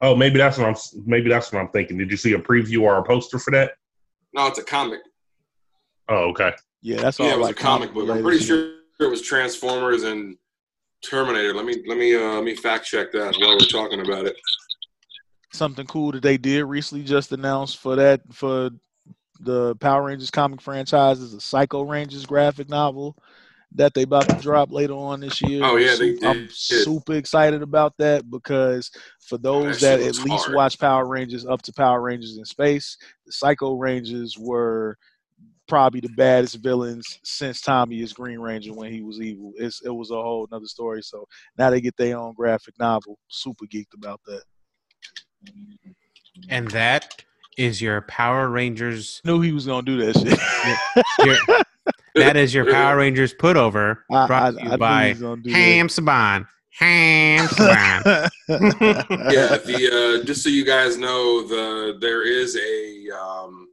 F: Oh, maybe that's what I'm. Maybe that's what I'm thinking. Did you see a preview or a poster for that?
C: No, it's a comic.
F: Oh, okay.
D: Yeah, that's all
C: yeah, it was
D: like
C: a comic book. I'm pretty sure it was Transformers and Terminator. Let me let me uh, let me fact check that while we're talking about it.
D: Something cool that they did recently just announced for that for the Power Rangers comic franchise is a Psycho Rangers graphic novel that they about to drop later on this year.
C: Oh, yeah, they
D: Su- I'm super excited about that because for those
C: that
D: that, at least
C: hard.
D: watch Power Rangers up to Power Rangers in space, the Psycho Rangers were probably the baddest villains since Tommy is Green Ranger when he was evil. It's, it was a whole nother story. So now they get their own graphic novel. Super geeked about that.
E: And that is your Power Rangers.
D: Knew he was gonna do that shit.
E: Your, that is your Power Rangers put over brought
D: I,
E: to you
D: knew
E: by
D: he was
E: Haim Saban. Haim Saban.
C: yeah, the uh, just so you guys know, the there is a um,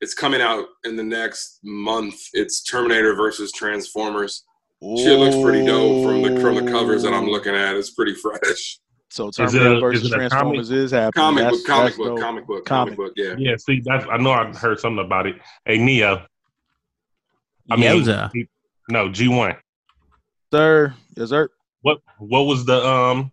C: it's coming out in the next month. It's Terminator versus Transformers. Shit looks pretty dope from the from the covers that I'm looking at. It's pretty fresh.
D: So
F: it
D: Terminator
F: a-
D: versus
F: is comic?
D: Transformers is happening.
C: Comic
D: That's-
C: book, comic
D: that's
C: book,
D: dope.
C: comic book,
D: Comic.
C: comic book. Yeah.
F: Yeah. See, that's. I know. I heard something about it. Hey, Neo. I mean,
E: Yowza.
F: no, G one.
D: Sir, yes, sir.
F: What What was the um?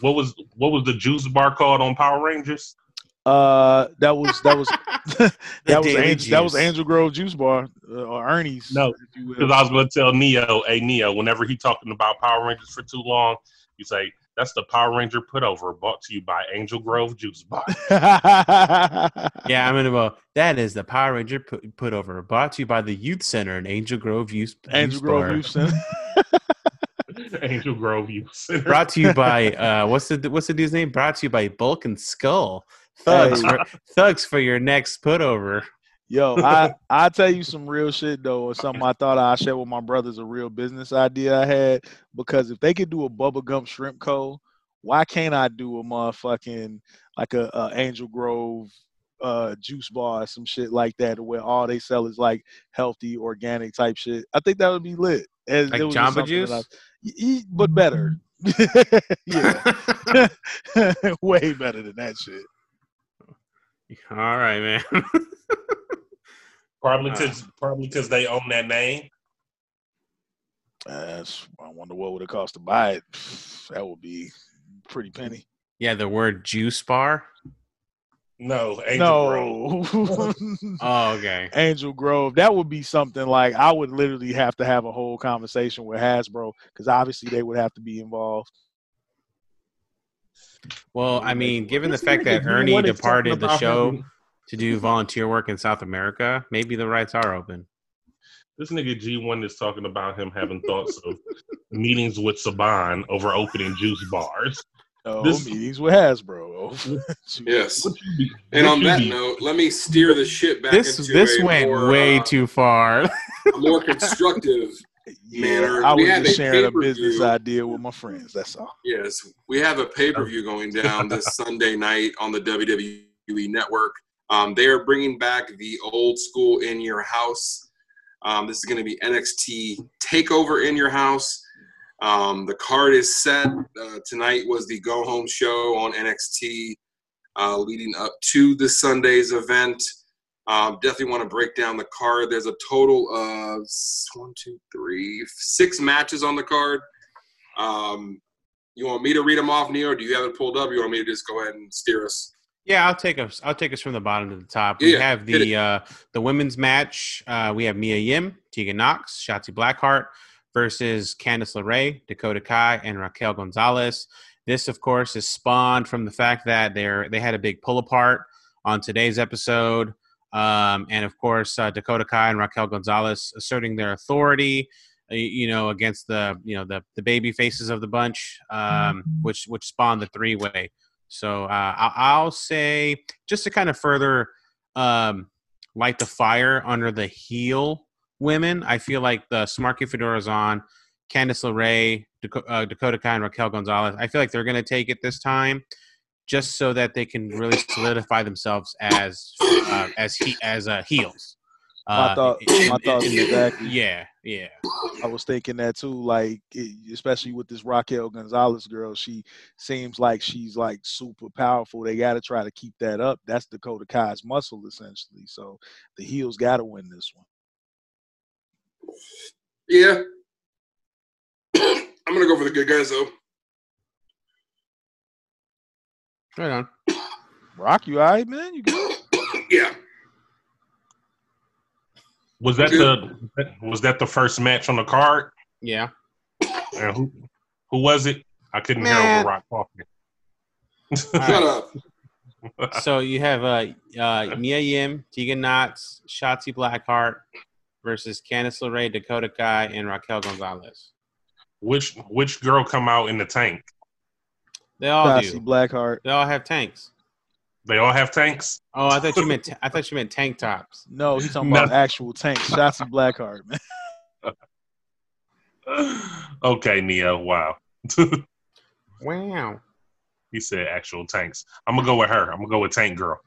F: What was what was the juice bar called on Power Rangers?
D: Uh, that was that was that was
E: Daily
D: Angel, that was
E: Juice.
D: Angel Grove Juice Bar uh, or Ernie's.
F: No,
D: if you will.
F: Because I was going to tell Neo, hey Neo, whenever he talking about Power Rangers for too long, you say that's the Power Ranger put over, brought to you by Angel Grove Juice Bar.
E: Yeah, I'm gonna go. That is the Power Ranger put, put over. Brought to you by the Youth Center in Angel Grove Youth.
D: Angel
E: Youth
D: Grove
E: Bar.
D: Youth Center.
F: Angel Grove Youth Center.
E: Brought to you by uh, what's the what's the dude's name? Brought to you by Bulk and Skull. Thugs, for, thugs for your next put over.
D: Yo, I I tell you some real shit though, or something I thought I shared with my brothers a real business idea I had. Because if they could do a bubblegum shrimp co, why can't I do a motherfucking like a, a Angel Grove uh juice bar or some shit like that where all they sell is like healthy organic type shit. I think that would be lit. As-
E: Like
D: it was just
E: Jamba Juice?
D: that I- Y- y- but better. yeah. Way better than that shit.
E: All right, man.
F: Probably because probably because they own that name.
D: That's, I wonder what would it cost to buy it. That would be pretty penny.
E: yeah, the word juice bar.
F: No, Angel Grove.
D: No.
E: Oh, okay.
D: Angel Grove. That would be something like I would literally have to have a whole conversation with Hasbro because obviously they would have to be involved.
E: Well, I mean, given the fact that Ernie departed the show
F: having-
E: to do volunteer work in South America, maybe the rights are open.
F: This nigga G1 is talking about him having thoughts of meetings with Saban over opening juice bars.
D: No
F: This-
D: meetings with Hasbro.
C: Yes.
F: What you be-
C: And on that note, let me steer the shit back
E: This
C: into
E: this
C: a
E: went
C: more,
E: way
C: uh,
E: too far.
C: a more constructive manner.
D: I was
C: have
D: just sharing a
C: pay-per-view.
D: business idea with my friends. That's all.
C: Yes, we have a pay per view going down this Sunday night on the WWE Network. Um, they are bringing back the old school in your house. Um, this is going to be NXT Takeover in your house. Um, the card is set. Uh, tonight was the go home show on NXT, uh, leading up to the Sunday's event. Um, definitely want to break down the card. There's a total of one, two, three, six matches on the card. Um, you want me to read them off, Neo? Do you have it pulled up? You want me to just go ahead and steer us?
E: Yeah, I'll take us. I'll take us from the bottom to the top. We
C: Yeah,
E: have the uh, the women's match. Uh, we have Mia Yim, Tegan Knox, Shotzi Blackheart versus Candice LeRae, Dakota Kai, and Raquel Gonzalez. This, of course, is spawned from the fact that they're they had a big pull apart on today's episode, um, and of course uh, Dakota Kai and Raquel Gonzalez asserting their authority, uh, you know, against the you know the the baby faces of the bunch, um, which which spawned the three way. So uh, I'll, say just to kind of further um, light the fire under the heel women. I feel like the Smarky Fedora's on, Candice LeRae, Daco- uh, Dakota Kai, and Raquel Gonzalez. I feel like they're going to take it this time, just so that they can really solidify themselves as uh, as he as uh, heels.
D: My thought- my thoughts exactly.
E: Yeah, yeah.
D: I was thinking that too, like especially with this Raquel Gonzalez girl, she seems like she's like super powerful. They got to try to keep that up. That's Dakota Kai's muscle essentially. So the heels got to win this one.
C: Yeah. I'm gonna go for the good guys though.
E: Right on.
D: Rock, you all right, man? You good?
C: Yeah.
G: Was that the was that the first match on the card?
E: Yeah.
G: And who who was it? I couldn't hear over Rock talking.
C: Shut up.
E: so you have uh, uh, Mia Yim, Tegan Knox, Shotzi Blackheart versus Candice LeRae, Dakota Kai, and Raquel Gonzalez.
G: Which which girl come out in the tank?
E: They all
D: Shotzi
E: do.
D: Blackheart.
E: They all have tanks.
G: They all have tanks.
E: Oh, I thought you meant I thought you meant tank tops.
D: No, he's talking
G: No.
D: about actual tanks. Shotzi Blackheart, man.
G: okay, Neo. Wow.
E: Wow.
G: he said actual tanks. I'm gonna go with her. I'm gonna go with Tank Girl.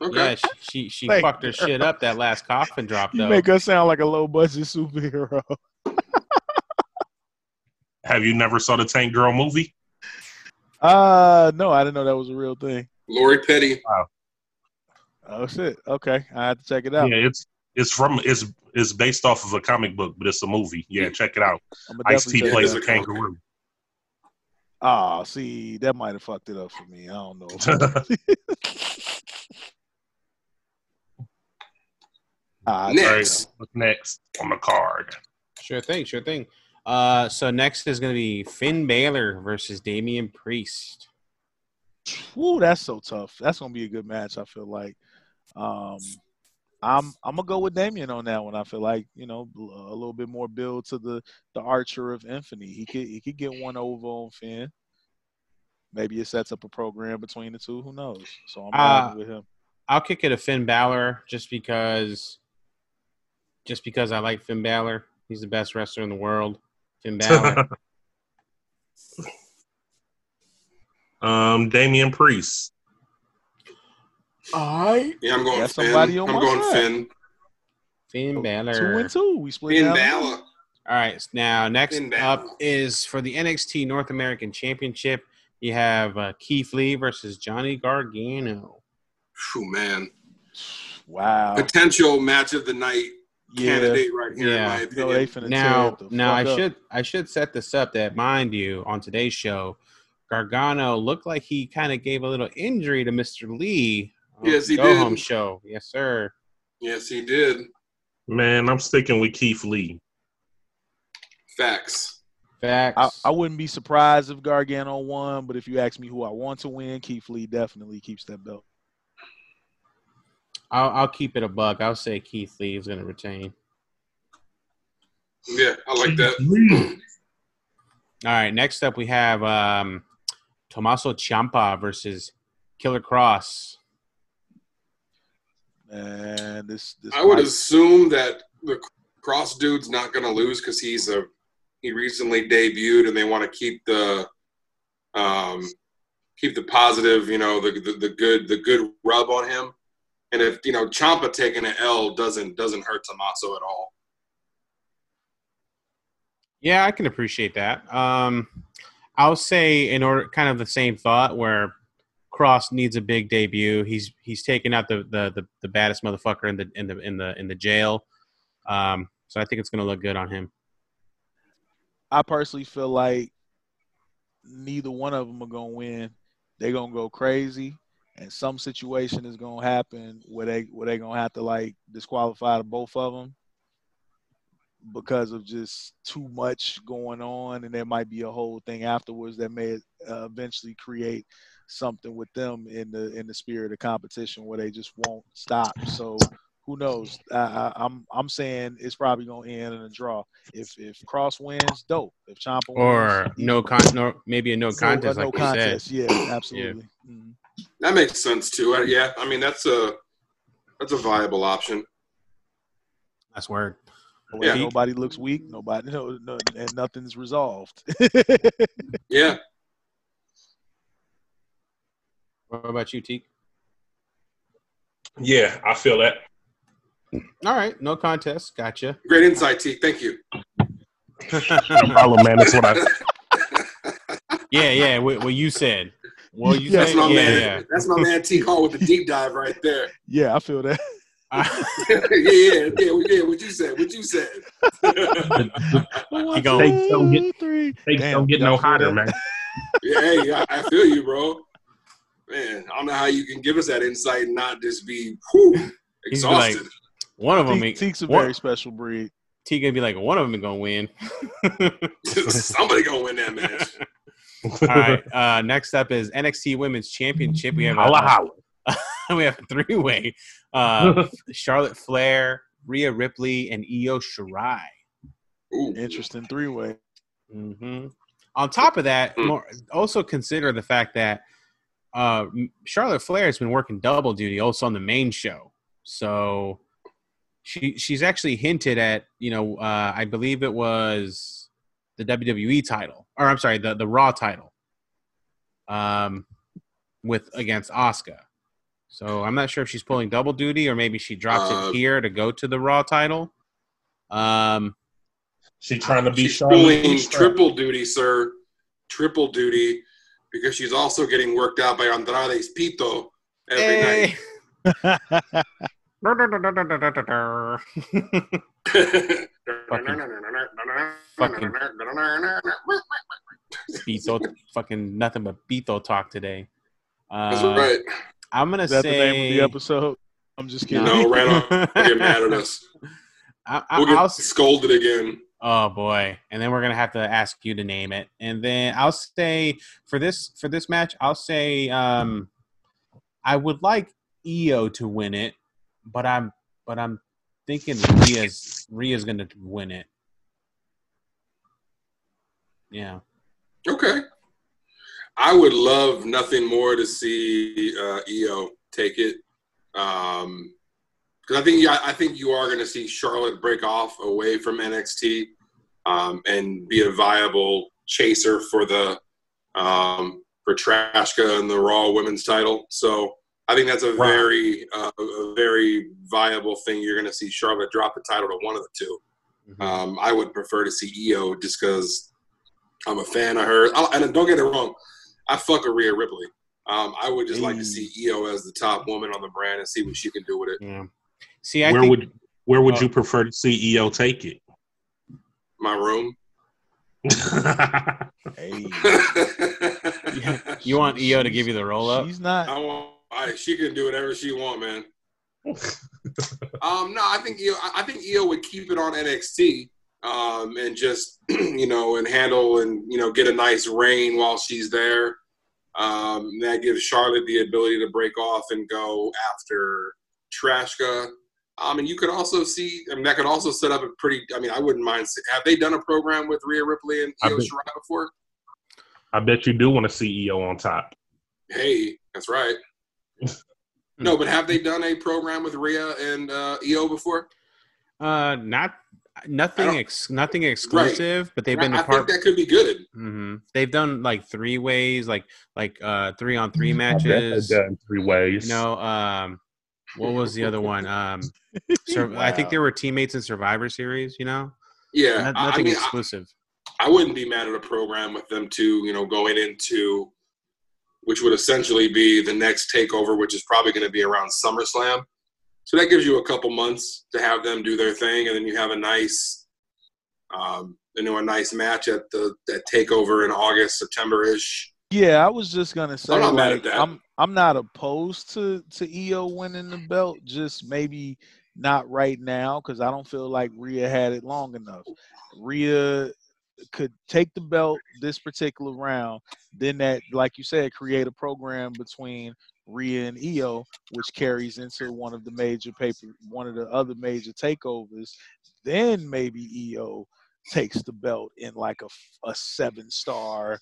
C: Okay.
E: Yeah, she she, she
D: Thank
E: fucked her shit up that last coffin drop
D: You make us sound like a low budget superhero.
G: Have you never saw the Tank Girl movie?
D: Uh no, I didn't know that was a real thing.
C: Lori Petty.
D: Oh shit. Okay, I have to check it out.
G: Yeah, it's it's from it's it's based off of a comic book, but it's a movie. Yeah, check it out. Ice T plays a
C: it out.
G: kangaroo.
D: Oh, see, that might have fucked it up for me. I don't know. Ah,
C: Next.
G: right, what's next on the card?
E: Sure thing, sure thing. Uh, so next is going to be Finn Balor versus Damian Priest.
D: Woo, that's so tough. That's gonna be a good match. I feel like. Um, I'm I'm gonna go with Damien on that one. I feel like you know a little bit more build to the the Archer of Infamy. He could he could get one over on Finn. Maybe it sets up a program between the two. Who knows? So I'm
E: uh,
D: with him.
E: I'll kick it to Finn Balor just because, just because I like Finn Balor. He's the best wrestler in the world. Finn Balor.
G: um, Damian Priest.
E: I
C: Yeah, I'm going
D: Got
C: Finn.
D: somebody
C: I'm
D: on my
C: going
D: side.
C: Finn.
E: Finn Balor.
D: Two and two. We split
C: Finn
D: down.
C: Balor.
E: All right. Now, next up is for the NXT North American Championship. You have uh, Keith Lee versus Johnny Gargano.
C: Phew, man.
D: Wow.
C: Potential match of the night
D: Yeah.
C: candidate right here,
E: Yeah.
C: in my
D: You know, they
C: opinion.
E: Now,
D: tear it the
E: now I
D: up.
E: should I should set this up that mind you on today's show, Gargano looked like he kind of gave a little injury to Mr. Lee. on
C: Yes,
E: the
C: he
E: Go
C: did.
E: Home show. Yes, sir.
C: Yes, he did.
G: Man, I'm sticking with Keith Lee.
C: Facts.
E: Facts.
D: I, I wouldn't be surprised if Gargano won, but if you ask me who I want to win, Keith Lee definitely keeps that belt.
E: I'll, I'll keep it a buck. I'll say Keith Lee is going to retain.
C: Yeah, I like that.
E: All right. Next up, we have um, Tommaso Ciampa versus Killer Kross.
D: And this, this
C: I would
D: might-
C: assume that the Kross dude's not gonna lose because he's a he recently debuted and they want to keep the um keep the positive, you know, the, the the good the good rub on him. And if you know Ciampa taking an L doesn't doesn't hurt Tommaso at all.
E: Yeah, I can appreciate that. Um, I'll say in order, kind of the same thought where Kross needs a big debut. He's he's taken out the the the, the baddest motherfucker in the in the in the in the jail. Um, so I think it's going to look good on him.
D: I personally feel like neither one of them are gonna win. They're gonna go crazy, and some situation is gonna happen where they where they gonna have to like disqualify both of them because of just too much going on, and there might be a whole thing afterwards that may uh, eventually create something with them in the in the spirit of competition where they just won't stop. So who knows? I, I, I'm I'm saying it's probably gonna end in a draw. If if Kross wins, dope. If Ciampa
E: Or
D: wins,
E: no con, no maybe a no
D: so,
E: contest,
D: uh, no
E: like you
D: contest.
E: said.
D: Yeah, absolutely. Mhm.
C: That makes sense too. Uh, Yeah, I mean that's a that's a viable option.
E: That's word.
D: Where
C: Yeah.
D: Nobody looks weak. Nobody, no, no, and nothing's resolved.
C: Yeah,
E: What about you, Teak?
G: Yeah, I feel that.
E: All right, no contest. Gotcha.
C: great insight, T. Thank you.
G: No problem, man. That's what I.
E: yeah, yeah. What, what you said. Well, you said
C: That's
E: said?
C: my
E: yeah,
C: man.
E: yeah.
C: That's my man T. Hall with the deep dive right there.
D: yeah, I feel that.
C: yeah, yeah, yeah, yeah. What you said? What you said?
E: He go-
G: They don't get-
D: three.
G: They
D: Damn,
G: don't get no
D: feel
G: hotter,
D: that?
G: man.
C: Yeah, hey, I, I feel you, bro. Man, I don't know how you can give us that insight and not just be whew,
E: He's be like,
C: exhausted.
E: One of them,
D: Teak- Teak's a
E: one-
D: very special breed.
E: T gonna be like, one of them is gonna win.
C: Somebody gonna win that match.
E: All right. Uh, next up is NXT Women's Championship. We have a,
G: Holla, holla.
E: we have a three way. Uh, Charlotte Flair, Rhea Ripley, and Io Shirai.
C: Ooh.
D: Interesting three way.
E: hmm On top of that,
C: Hmm.
E: more, also consider the fact that uh, Charlotte Flair has been working double duty also on the main show. So she she's actually hinted at you know uh, I believe it was the WWE title or I'm sorry the the Raw title um, with against Asuka. So I'm not sure if she's pulling double duty or maybe she drops
C: Uh,
E: it here to go to the Raw title. Um,
G: She trying to be
C: She's pulling triple duty, sir. Triple duty because she's also getting worked out by Andrade's Pito every night.
E: Beto, fucking nothing but Beto talk today. Uh,
C: That's right.
E: I'm gonna
D: Is that
E: say
D: the name of the episode? I'm just kidding.
C: No, Randall will get mad at us.
E: I, I,
C: We'll get
E: I'll,
C: scolded again.
E: oh boy, and then we're gonna have to ask you to name it, and then I'll say for this for this match, I'll say um, I would like Io to win it, but I'm but I'm thinking Rhea's Rhea's gonna win it. Yeah.
C: Okay. I would love nothing more to see uh, Io take it. Um, because I think yeah, I think you are going to see Charlotte break off away from NXT um, and be a viable chaser for the um, for Trashka and the Raw Women's Title. So I think that's a
G: Wow.
C: very uh, a very viable thing. You're going to see Charlotte drop the title to one of the two.
E: Mhm.
C: Um, I would prefer to see Io just because I'm a fan of her. I, and don't get it wrong, I fuck with Rhea Ripley. Um, I would just like to see Io as the top woman on the brand and see what she can do with it.
E: Yeah. See, I
G: Where
E: think
G: would where would
E: uh,
G: you prefer to see Io take it?
C: My room.
D: Hey,
E: you want Io to give you the roll up.
D: she's not.
C: I want. I, she can do whatever she want, man. Um, no, I think Io. I I think Io would keep it on NXT, um, and just you know, and handle and you know, get a nice reign while she's there. Um, that gives Charlotte the ability to break off and go after Trashka. Um, and you could also see, I mean, that could also set up a pretty. I mean, I wouldn't mind. Have they done a program with Rhea Ripley and
G: I
C: Io
G: bet-
C: Shirai before?
G: I bet you do want to see Io on top.
C: Hey, that's right. no, but have they done a program with Rhea and uh, Io before?
E: Uh, not Nothing, ex- nothing exclusive, but they've been
C: I,
E: a
C: I think that could be good.
E: hmm They've done like three ways, like like uh three on three matches.
F: done three ways.
E: You know, um, what was the other one? Um, Sur- I think
D: Wow.
E: they were teammates in Survivor Series. You know,
C: Yeah,
E: No-
C: I- I
E: nothing
C: mean, I,
E: exclusive.
C: I wouldn't be mad at a program with them too. You know, going into which would essentially be the next takeover, which is probably going to be around SummerSlam. So that gives you a couple months to have them do their thing, and then you have a nice, um, you know, a nice match at the that takeover in August, September ish.
D: Yeah, I was just gonna say,
C: I'm not mad at that.
D: I'm I'm not opposed to to Io winning the belt, just maybe not right now because I don't feel like Rhea had it long enough. Rhea could take the belt this particular round, then that, like you said, create a program between Rhea and Io, which carries into one of the major paper, one of the other major takeovers. Then maybe Io takes the belt in like a, a seven star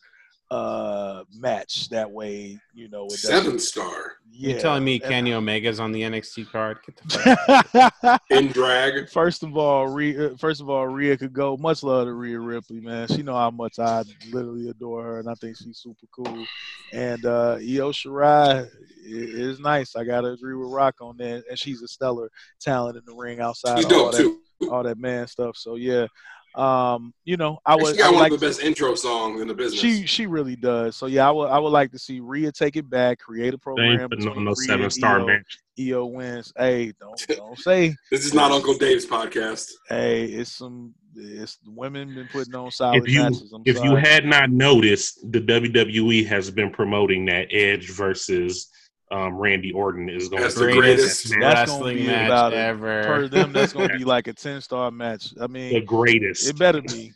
D: uh match that way you know it
C: Seven star
D: yeah
E: You telling me
D: and-
E: Kenny Omega's on the NXT card? Get the fuck
C: in drag.
D: First of all, Rhea, first of all, Rhea could go. Much love to Rhea Ripley, man. She know how much I literally adore her, and I think she's super cool. And uh, Io Shirai i- is nice. I gotta agree with Rock on that. And she's a stellar talent in the ring outside
C: She's
D: of all
C: dope
D: that,
C: too.
D: all that man stuff. So yeah, um, you know, I was.
C: she
D: I
C: got
D: would
C: one
D: like
C: of the
D: to-
C: best intro songs in the business.
D: She she really does. So yeah, I would I would like to see Rhea take it back, create a program
F: ain't putting on
D: between
F: no
D: Rhea
F: seven
D: and
F: star
D: Io.
F: match.
D: Io wins. Hey, don't don't say.
C: this is not Uncle Dave's podcast.
D: Hey, it's some it's women been putting on solid
F: If you
D: matches. I'm
F: if you had not noticed, the WWE has been promoting that Edge versus um, Randy Orton is going
C: That's
F: to be
C: the
F: greatest.
D: That's gonna
E: wrestling
D: be
E: match
D: about it.
E: ever.
D: per them, that's gonna be like a ten star match. I mean, the
F: greatest.
D: it better be.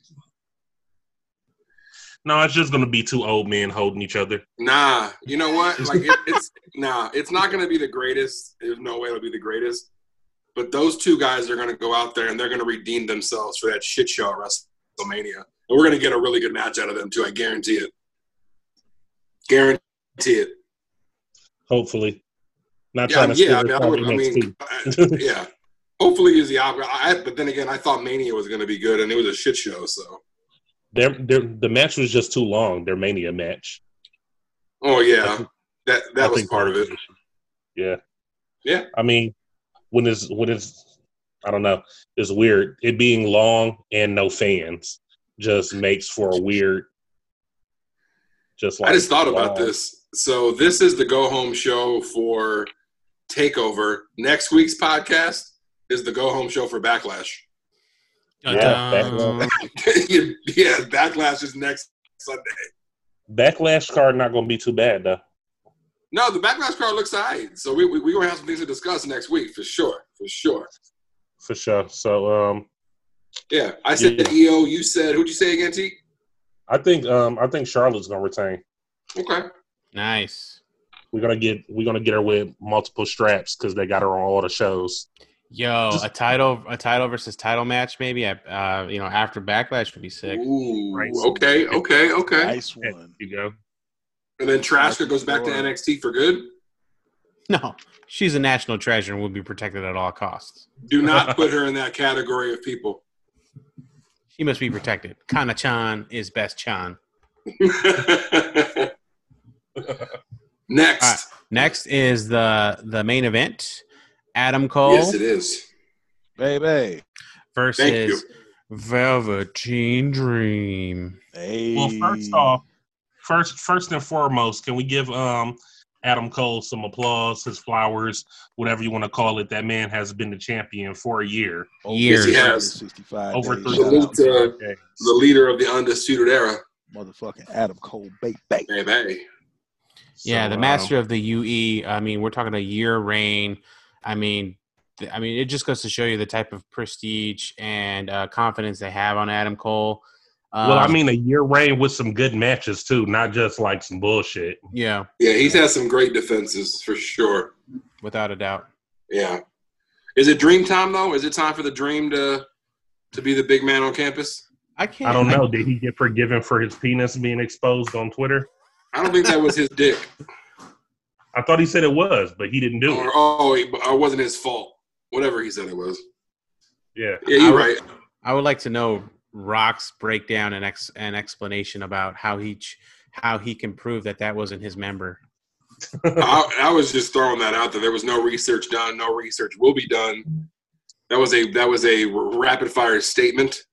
F: No, it's just going to be two old men holding each other.
C: Nah, you know what? Like it, it's nah, it's not going to be the greatest. There's no way it'll be the greatest. But those two guys are going to go out there and they're going to redeem themselves for that shit show at WrestleMania. And we're going to get a really good match out of them too. I guarantee it. Guarantee it.
F: Hopefully, not
C: Yeah,
F: trying to
C: yeah. I mean, I, would, I mean, I- yeah. Hopefully, is the opposite. I, but then again, I thought Mania was going to be good, and it was a shit show. So,
F: Their, their, the match was just too long. Their Mania match.
C: oh yeah,
F: think-
C: that that was part of it.
F: was the issue. Yeah.
C: Yeah.
F: I mean, when it's when it's I don't know, it's weird. It being long and no fans just makes for a weird. Just like
C: I just thought about this. So this is the go home show for Takeover. Next week's podcast is the go home show for Backlash.
F: Yeah,
E: Dun-dun.
C: yeah, Backlash is next Sunday.
F: Backlash card not going to be too bad though.
C: No, the Backlash card looks alright. So we we we gonna have some things to discuss next week for sure, for sure.
F: For sure. So um,
C: Yeah, I said
F: Yeah.
C: Io. You said who'd you say again, T?
F: I think um, I think Charlotte's going to retain.
C: Okay.
E: Nice.
F: We're gonna get we're gonna get her with multiple straps because they got her on all the shows.
E: Yo,
F: Just-
E: a title, a title versus title match, maybe. At, uh, you know, after Backlash would be sick.
C: Ooh,
F: Right.
C: okay, okay, okay.
D: Nice
F: There
D: one.
F: you go.
C: And then Trashka goes back to NXT for good.
E: No, she's a national treasure and will be protected at all costs.
C: Do not put her in that category of people.
E: She must be protected. Kana Chan is best Chan.
C: Next.
E: All right. Next is the the main event. Adam Cole
C: Yes, it is.
D: Baby.
E: versus Velveteen Dream.
D: Hey.
F: Well, first off, first first and foremost, can we give um Adam Cole some applause, his flowers, whatever you want to call it? That man has been the champion for a year.
D: Over
E: Years.
C: Yes, he has.
D: 65
F: Over
D: days.
F: three
D: Shout out
C: Salute
D: to
C: to the leader of the undisputed era.
D: motherfucking Adam Cole, baby. baby.
C: Baby.
E: Yeah,
F: So,
E: the
F: um,
E: master of the UE. I mean, we're talking a year reign. I mean, th- I mean, it just goes to show you the type of prestige and uh, confidence they have on Adam Cole. Um,
F: well, I mean, a year reign with some good matches too, not just like some bullshit.
E: yeah,
C: Yeah, he's had some great defenses for sure.
E: without a doubt.
C: Yeah. Is it dream time though? Is it time for the dream to to be the big man on campus?
E: I can't.
F: I don't know. Did he get forgiven for his penis being exposed on Twitter?
C: I don't think that was his dick.
F: I thought he said it was, but he didn't do
C: Or
F: it.
C: oh, it wasn't his fault. Whatever he said it was.
F: Yeah.
C: Yeah, you're
E: I-
C: right.
E: I would like to know Rock's breakdown and ex and explanation about how he ch- how he can prove that that wasn't his member.
C: I, I was just throwing that out there. There was no research done. No research will be done. That was a that was a rapid fire statement.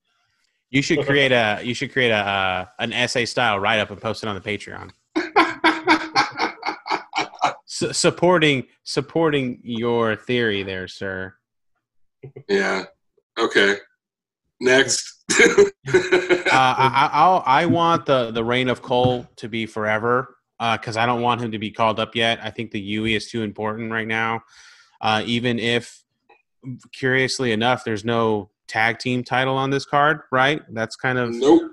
E: You should create a you should create a uh, an essay style write up and post it on the Patreon. Supporting supporting your theory there, sir.
C: Yeah. Okay. Next.
E: uh, I, I, I'll, I want the the reign of Cole to be forever because I don't want him to be called up yet. I think the UE is too important right now. Uh, even if, curiously enough, there's no tag team title on this card, right? That's kind of
C: nope.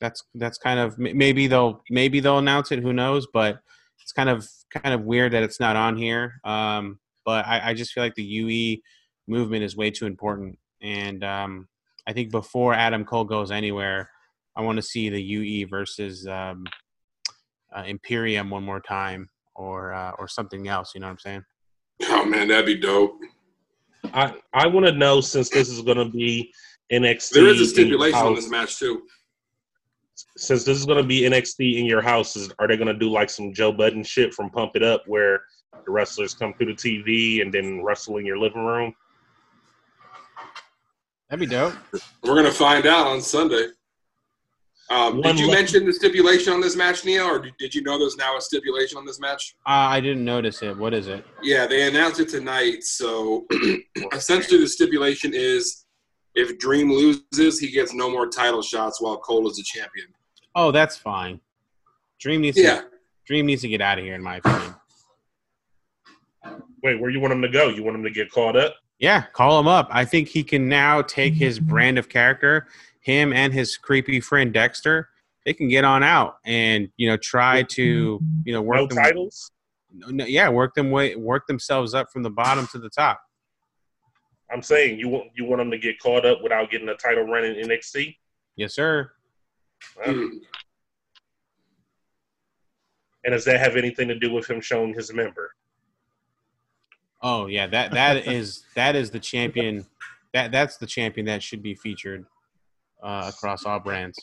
E: That's that's kind of maybe they'll maybe they'll announce it. Who knows? But it's kind of kind of weird that it's not on here. Um, but I, I just feel like the UE movement is way too important, and um, I think before Adam Cole goes anywhere, I want to see the UE versus um, uh, Imperium one more time, or uh, or something else. You know what I'm saying?
C: Oh man, that'd be dope.
G: I I want to know since this is going to be NXT.
C: There is a stipulation on this match too.
G: Since this is going to be NXT in your houses, are they going to do like some Joe Budden shit from Pump It Up, where the wrestlers come through the TV and then wrestle in your living room?
E: That'd be dope.
C: We're gonna find out on Sunday. Um, did you mention the stipulation on this match, Neil, or did you know there's now a stipulation on this match?
E: Uh, I didn't notice it. What is it?
C: Yeah, they announced it tonight. So essentially, the stipulation is if Dream loses, he gets no more title shots while Cole is the champion.
E: Oh, that's fine. Dream needs
C: yeah.
E: to Dream needs to get out of here, in my opinion.
G: Wait, where you want him to go? You want him to get caught up?
E: Yeah, call him up. I think he can now take his brand of character, him and his creepy friend Dexter. They can get on out and you know try to you know work
G: no
E: them,
G: titles.
E: No, yeah, work them way work themselves up from the bottom to the top.
G: I'm saying you want you want them to get caught up without getting a title run in NXT.
E: Yes, sir.
C: Hmm.
G: And does that have anything to do with him showing his member?
E: Oh yeah, that that is that is the champion. That that's the champion that should be featured uh, across all brands.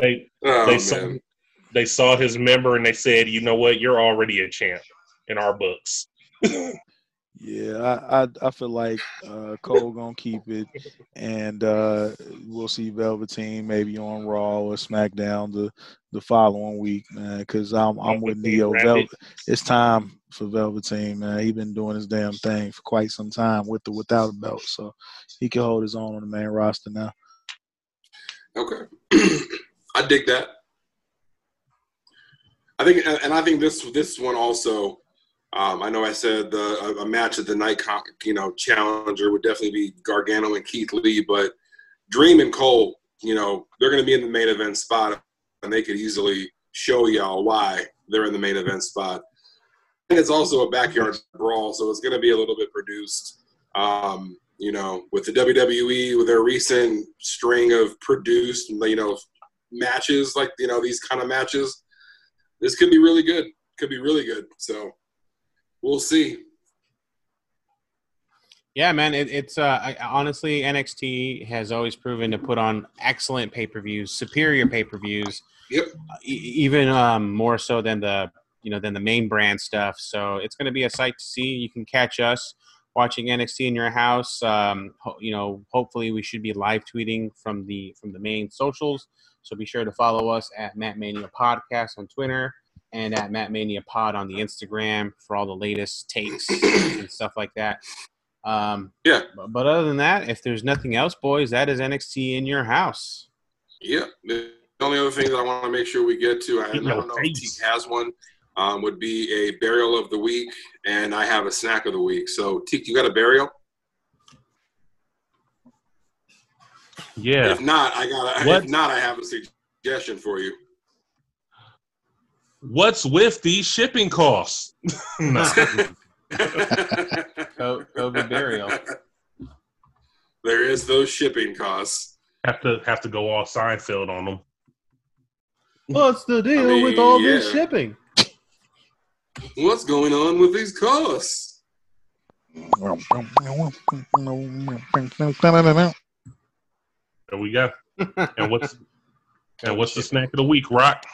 G: They
C: Oh,
G: they saw they saw his member and they said, you know what, you're already a champ in our books.
D: Yeah, I, I I feel like uh, Cole gonna keep it, and uh, we'll see Velveteen maybe on Raw or SmackDown the the following week, man. Because I'm I'm with Neo. Vel- it's time for Velveteen, man. He's been doing his damn thing for quite some time with or without a belt, so he can hold his own on the main roster now.
C: Okay, I dig that. I think, and I think this this one also. Um, I know I said the, a, a match at the night, you know, challenger would definitely be Gargano and Keith Lee, but Dream and Cole, you know, they're going to be in the main event spot, and they could easily show y'all why they're in the main event spot. And it's also a backyard brawl, so it's going to be a little bit produced. Um, you know, with the WWE, with their recent string of produced, you know, matches like you know these kind of matches, this could be really good. Could be really good. So we'll see.
E: Yeah, man. It, it's uh, I, honestly NXT has always proven to put on excellent pay per views, superior pay per views.
C: Yep.
E: E- even um, more so than the you know than the main brand stuff. So it's going to be a sight to see. You can catch us watching NXT in your house. Um, ho- you know, hopefully we should be live tweeting from the from the main socials. So be sure to follow us at Matt Mania Podcast on Twitter and at Matt Mania Pod on the Instagram for all the latest takes and stuff like that. Um,
C: Yeah.
E: But, but other than that, if there's nothing else, boys, that is NXT in your house.
C: Yeah. The only other thing that I want to make sure we get to, I, I don't know if
G: face.
C: Teak has one, um, would be a burial of the week, and I have a snack of the week. So, Teak, you got a burial?
G: Yeah.
C: If not, I got.
G: What?
C: If not, I have a suggestion for you.
G: What's with these shipping costs?
E: COVID burial.
C: there is those shipping costs.
G: have to have to go all Seinfeld on them.
E: What's the deal
C: I mean,
E: with all this shipping?
C: What's going on with these costs?
F: There we go. And what's and what's the snack of the week, Rock?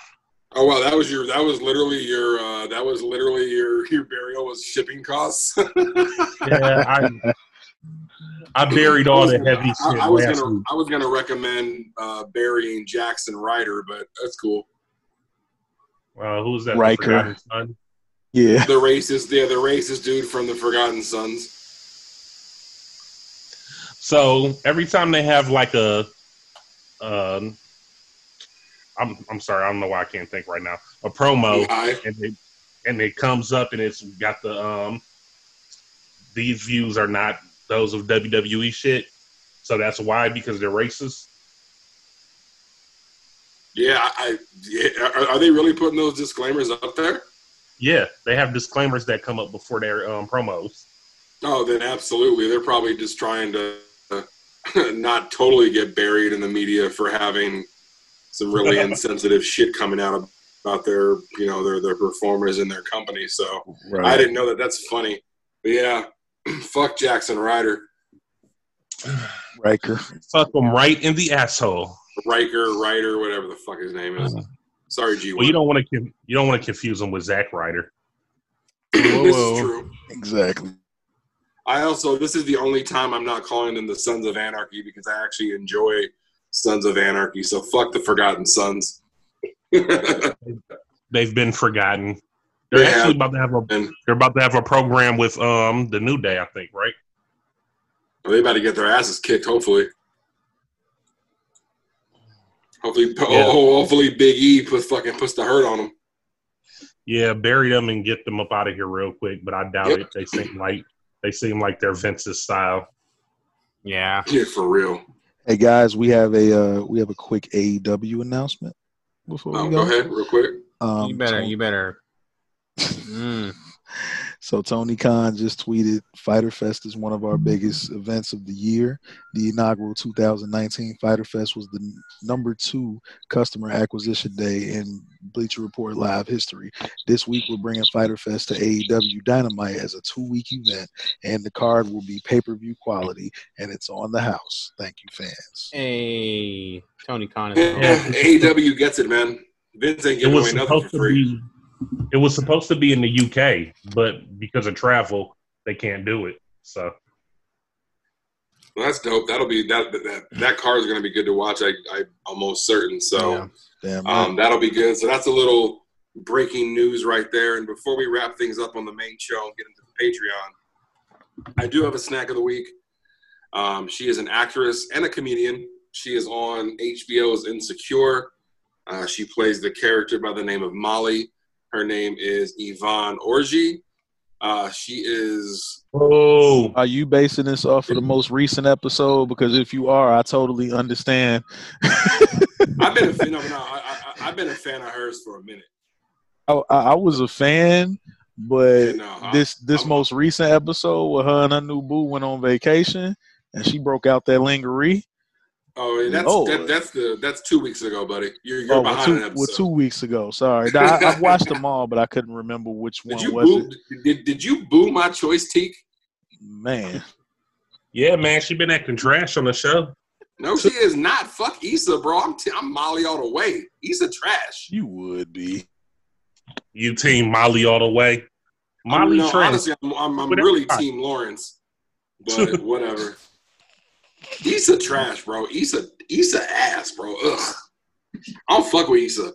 C: Oh wow, that was your that was literally your uh, that was literally your your burial was shipping costs.
F: Yeah, I I buried all the heavy
C: I,
F: shit
C: I was gonna
F: week.
C: I was gonna recommend uh, burying Jackson Ryder, but that's cool.
F: Uh, who's that? The
D: Ryker.
F: Forgotten Son?
D: Yeah.
C: The racist, yeah, the racist dude from the Forgotten Sons.
F: So every time they have like a, um, I'm I'm sorry, I don't know why I can't think right now. A promo, and it and it comes up and it's got the um, these views are not those of WWE shit. So that's why because they're racist.
C: Yeah, I, yeah, are, are they really putting those disclaimers up there?
F: Yeah, they have disclaimers that come up before their um, promos.
C: Oh, then absolutely. They're probably just trying to not totally get buried in the media for having some really insensitive shit coming out about their, you know, their their performers in their company. So I didn't know that. That's funny. But yeah, fuck Jackson Ryder,
D: Ryker.
F: Fuck him right in the asshole.
C: Ryker, Ryder, whatever the fuck his name is. Uh-huh. Sorry, G.
F: Well, you don't want to you don't want to confuse him with Zack Ryder.
C: this is true.
D: Exactly.
C: I also this is the only time I'm not calling them the Sons of Anarchy because I actually enjoy Sons of Anarchy. So fuck the Forgotten Sons.
F: They've been forgotten. They're
C: They
F: actually about to have a
C: been.
F: they're about to have a program with um the New Day, I think, right?
C: They about to get their asses kicked. Hopefully. Hopefully,
F: Yeah.
C: oh, hopefully Big E puts fucking puts the hurt on them.
F: Yeah, bury them and get them up out of here real quick, but I doubt
C: Yep.
F: it. They seem like they seem like they're Vince's style.
E: Yeah.
C: Yeah, for real.
D: Hey guys, we have a uh, we have a quick AEW announcement before
C: Oh,
D: we
C: go
D: go.
C: ahead, real quick.
D: Um,
E: you better.
D: Tony-
E: You better. Mm.
D: So Tony Khan just tweeted, "Fyter Fest is one of our biggest events of the year. The inaugural 2019 Fyter Fest was the number two customer acquisition day in Bleacher Report live history. This week, we're bringing Fyter Fest to AEW Dynamite as a two-week event, and the card will be pay-per-view quality, and it's on the house. Thank you, fans.
E: Hey, Tony Khan is.
C: Yeah, AEW gets it, man. Vince ain't giving away nothing
F: supposed
C: for
F: to
C: free.
F: be it was supposed to be in the UK, but because of travel, they can't do it. So
C: Well, that's dope. That'll be that that that card is going to be good to watch. I I almost certain. So.
E: Yeah.
D: Damn.
C: Um, that'll be good. So that's a little breaking news right there. And before we wrap things up on the main show and get into the Patreon, I do have a snack of the week. Um, she is an actress and a comedian. She is on HBO's Insecure. Uh, she plays the character by the name of Molly. Her name is Yvonne Orji. Uh, she is
F: Oh
D: Are you basing this off of the most recent episode? Because if you are, I totally understand.
C: I've been a fan. No, no, I, I, I've been a fan of hers for a minute.
D: I, I I was a fan, but
C: Yeah, no, I-
D: this this
C: I'm-
D: most recent episode where her and her new boo went on vacation and she broke out that lingerie.
C: Oh, and that's
D: Lord.
C: that, that's the that's two weeks ago, buddy. You're, you're
D: Oh,
C: behind
D: two,
C: an
D: well, two weeks ago. Sorry, Now, I, I've watched them all, but I couldn't remember which
C: Did
D: one
C: you
D: was
C: boo?
D: it.
C: Did, did you boo my choice, Teak?
D: Man,
F: yeah, man, she been acting trash on the show.
C: No, she is not. Fuck Issa, bro. I'm t- I'm Molly all the way. Issa trash.
D: you would be.
F: You team Molly all the way. Molly
C: no,
F: trash.
C: honestly, I'm, I'm, I'm really Team Lawrence, but whatever. Issa trash, bro. Issa Issa ass, bro. Ugh. I don't fuck with Issa.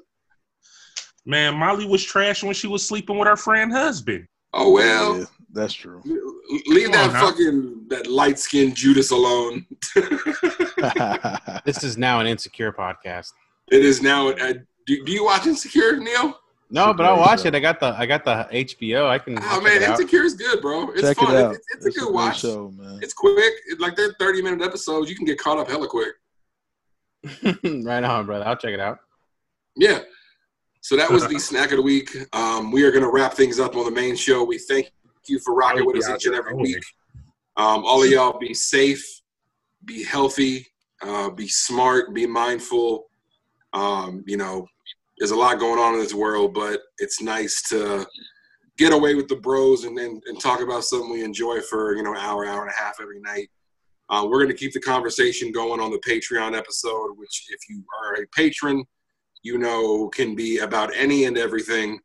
F: Man, Molly was trash when she was sleeping with her friend husband.
C: Oh well.
D: Yeah, that's true.
C: Leave
F: Come
C: that
F: on now.
C: fucking that light skinned Judas alone.
E: This is now an insecure podcast.
C: it is now. Uh, do, do you watch Insecure, Neil?
E: No, but I'll watch
D: show.
E: it. I got the I got the HBO. I can.
C: Oh man,
E: it out.
C: Insecure is good, bro. It's
D: Check
C: fun.
D: it out.
C: It's, it's a good
D: great
C: watch.
D: show, man.
C: It's quick. It, like they're thirty minute episodes. You can get caught up hella quick.
E: right on, brother. I'll check it out.
C: Yeah. So that was the snack of the week. Um, we are going to wrap things up on the main show. We thank you for rocking with us each and every week. Um, all of y'all be safe, be healthy, uh, be smart, be mindful. Um, you know, there's a lot going on in this world, but it's nice to get away with the bros and then and talk about something we enjoy for you know an hour, hour and a half every night. Uh, we're going to keep the conversation going on the Patreon episode, which if you are a patron, you know can be about any and everything.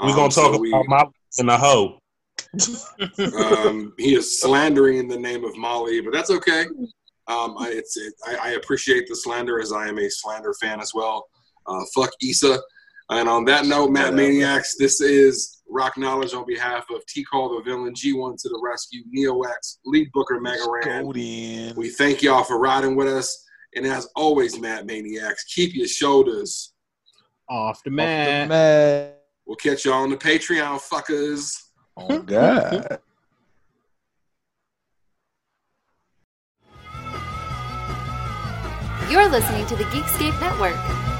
G: We're gonna
C: Um,
G: talk
C: so we-
G: about my and the hoe.
C: um, he is slandering in the name of Molly, but that's okay. Um, I, it's, it, I, I appreciate the slander as I am a slander fan as well. Uh, fuck Issa. And on that note, Matt Maniacs, this is Rock Knowledge on behalf of T Call the Villain, G1 to the Rescue, Neo X, Lead Booker Megaran.
D: Go.
C: We thank y'all for riding with us. And as always, Matt Maniacs, keep your shoulders.
E: Off the
D: Off the
E: mat.
D: mat.
C: We'll catch y'all on the Patreon, fuckers.
D: Oh God.
H: You're listening to the Geekscape Network.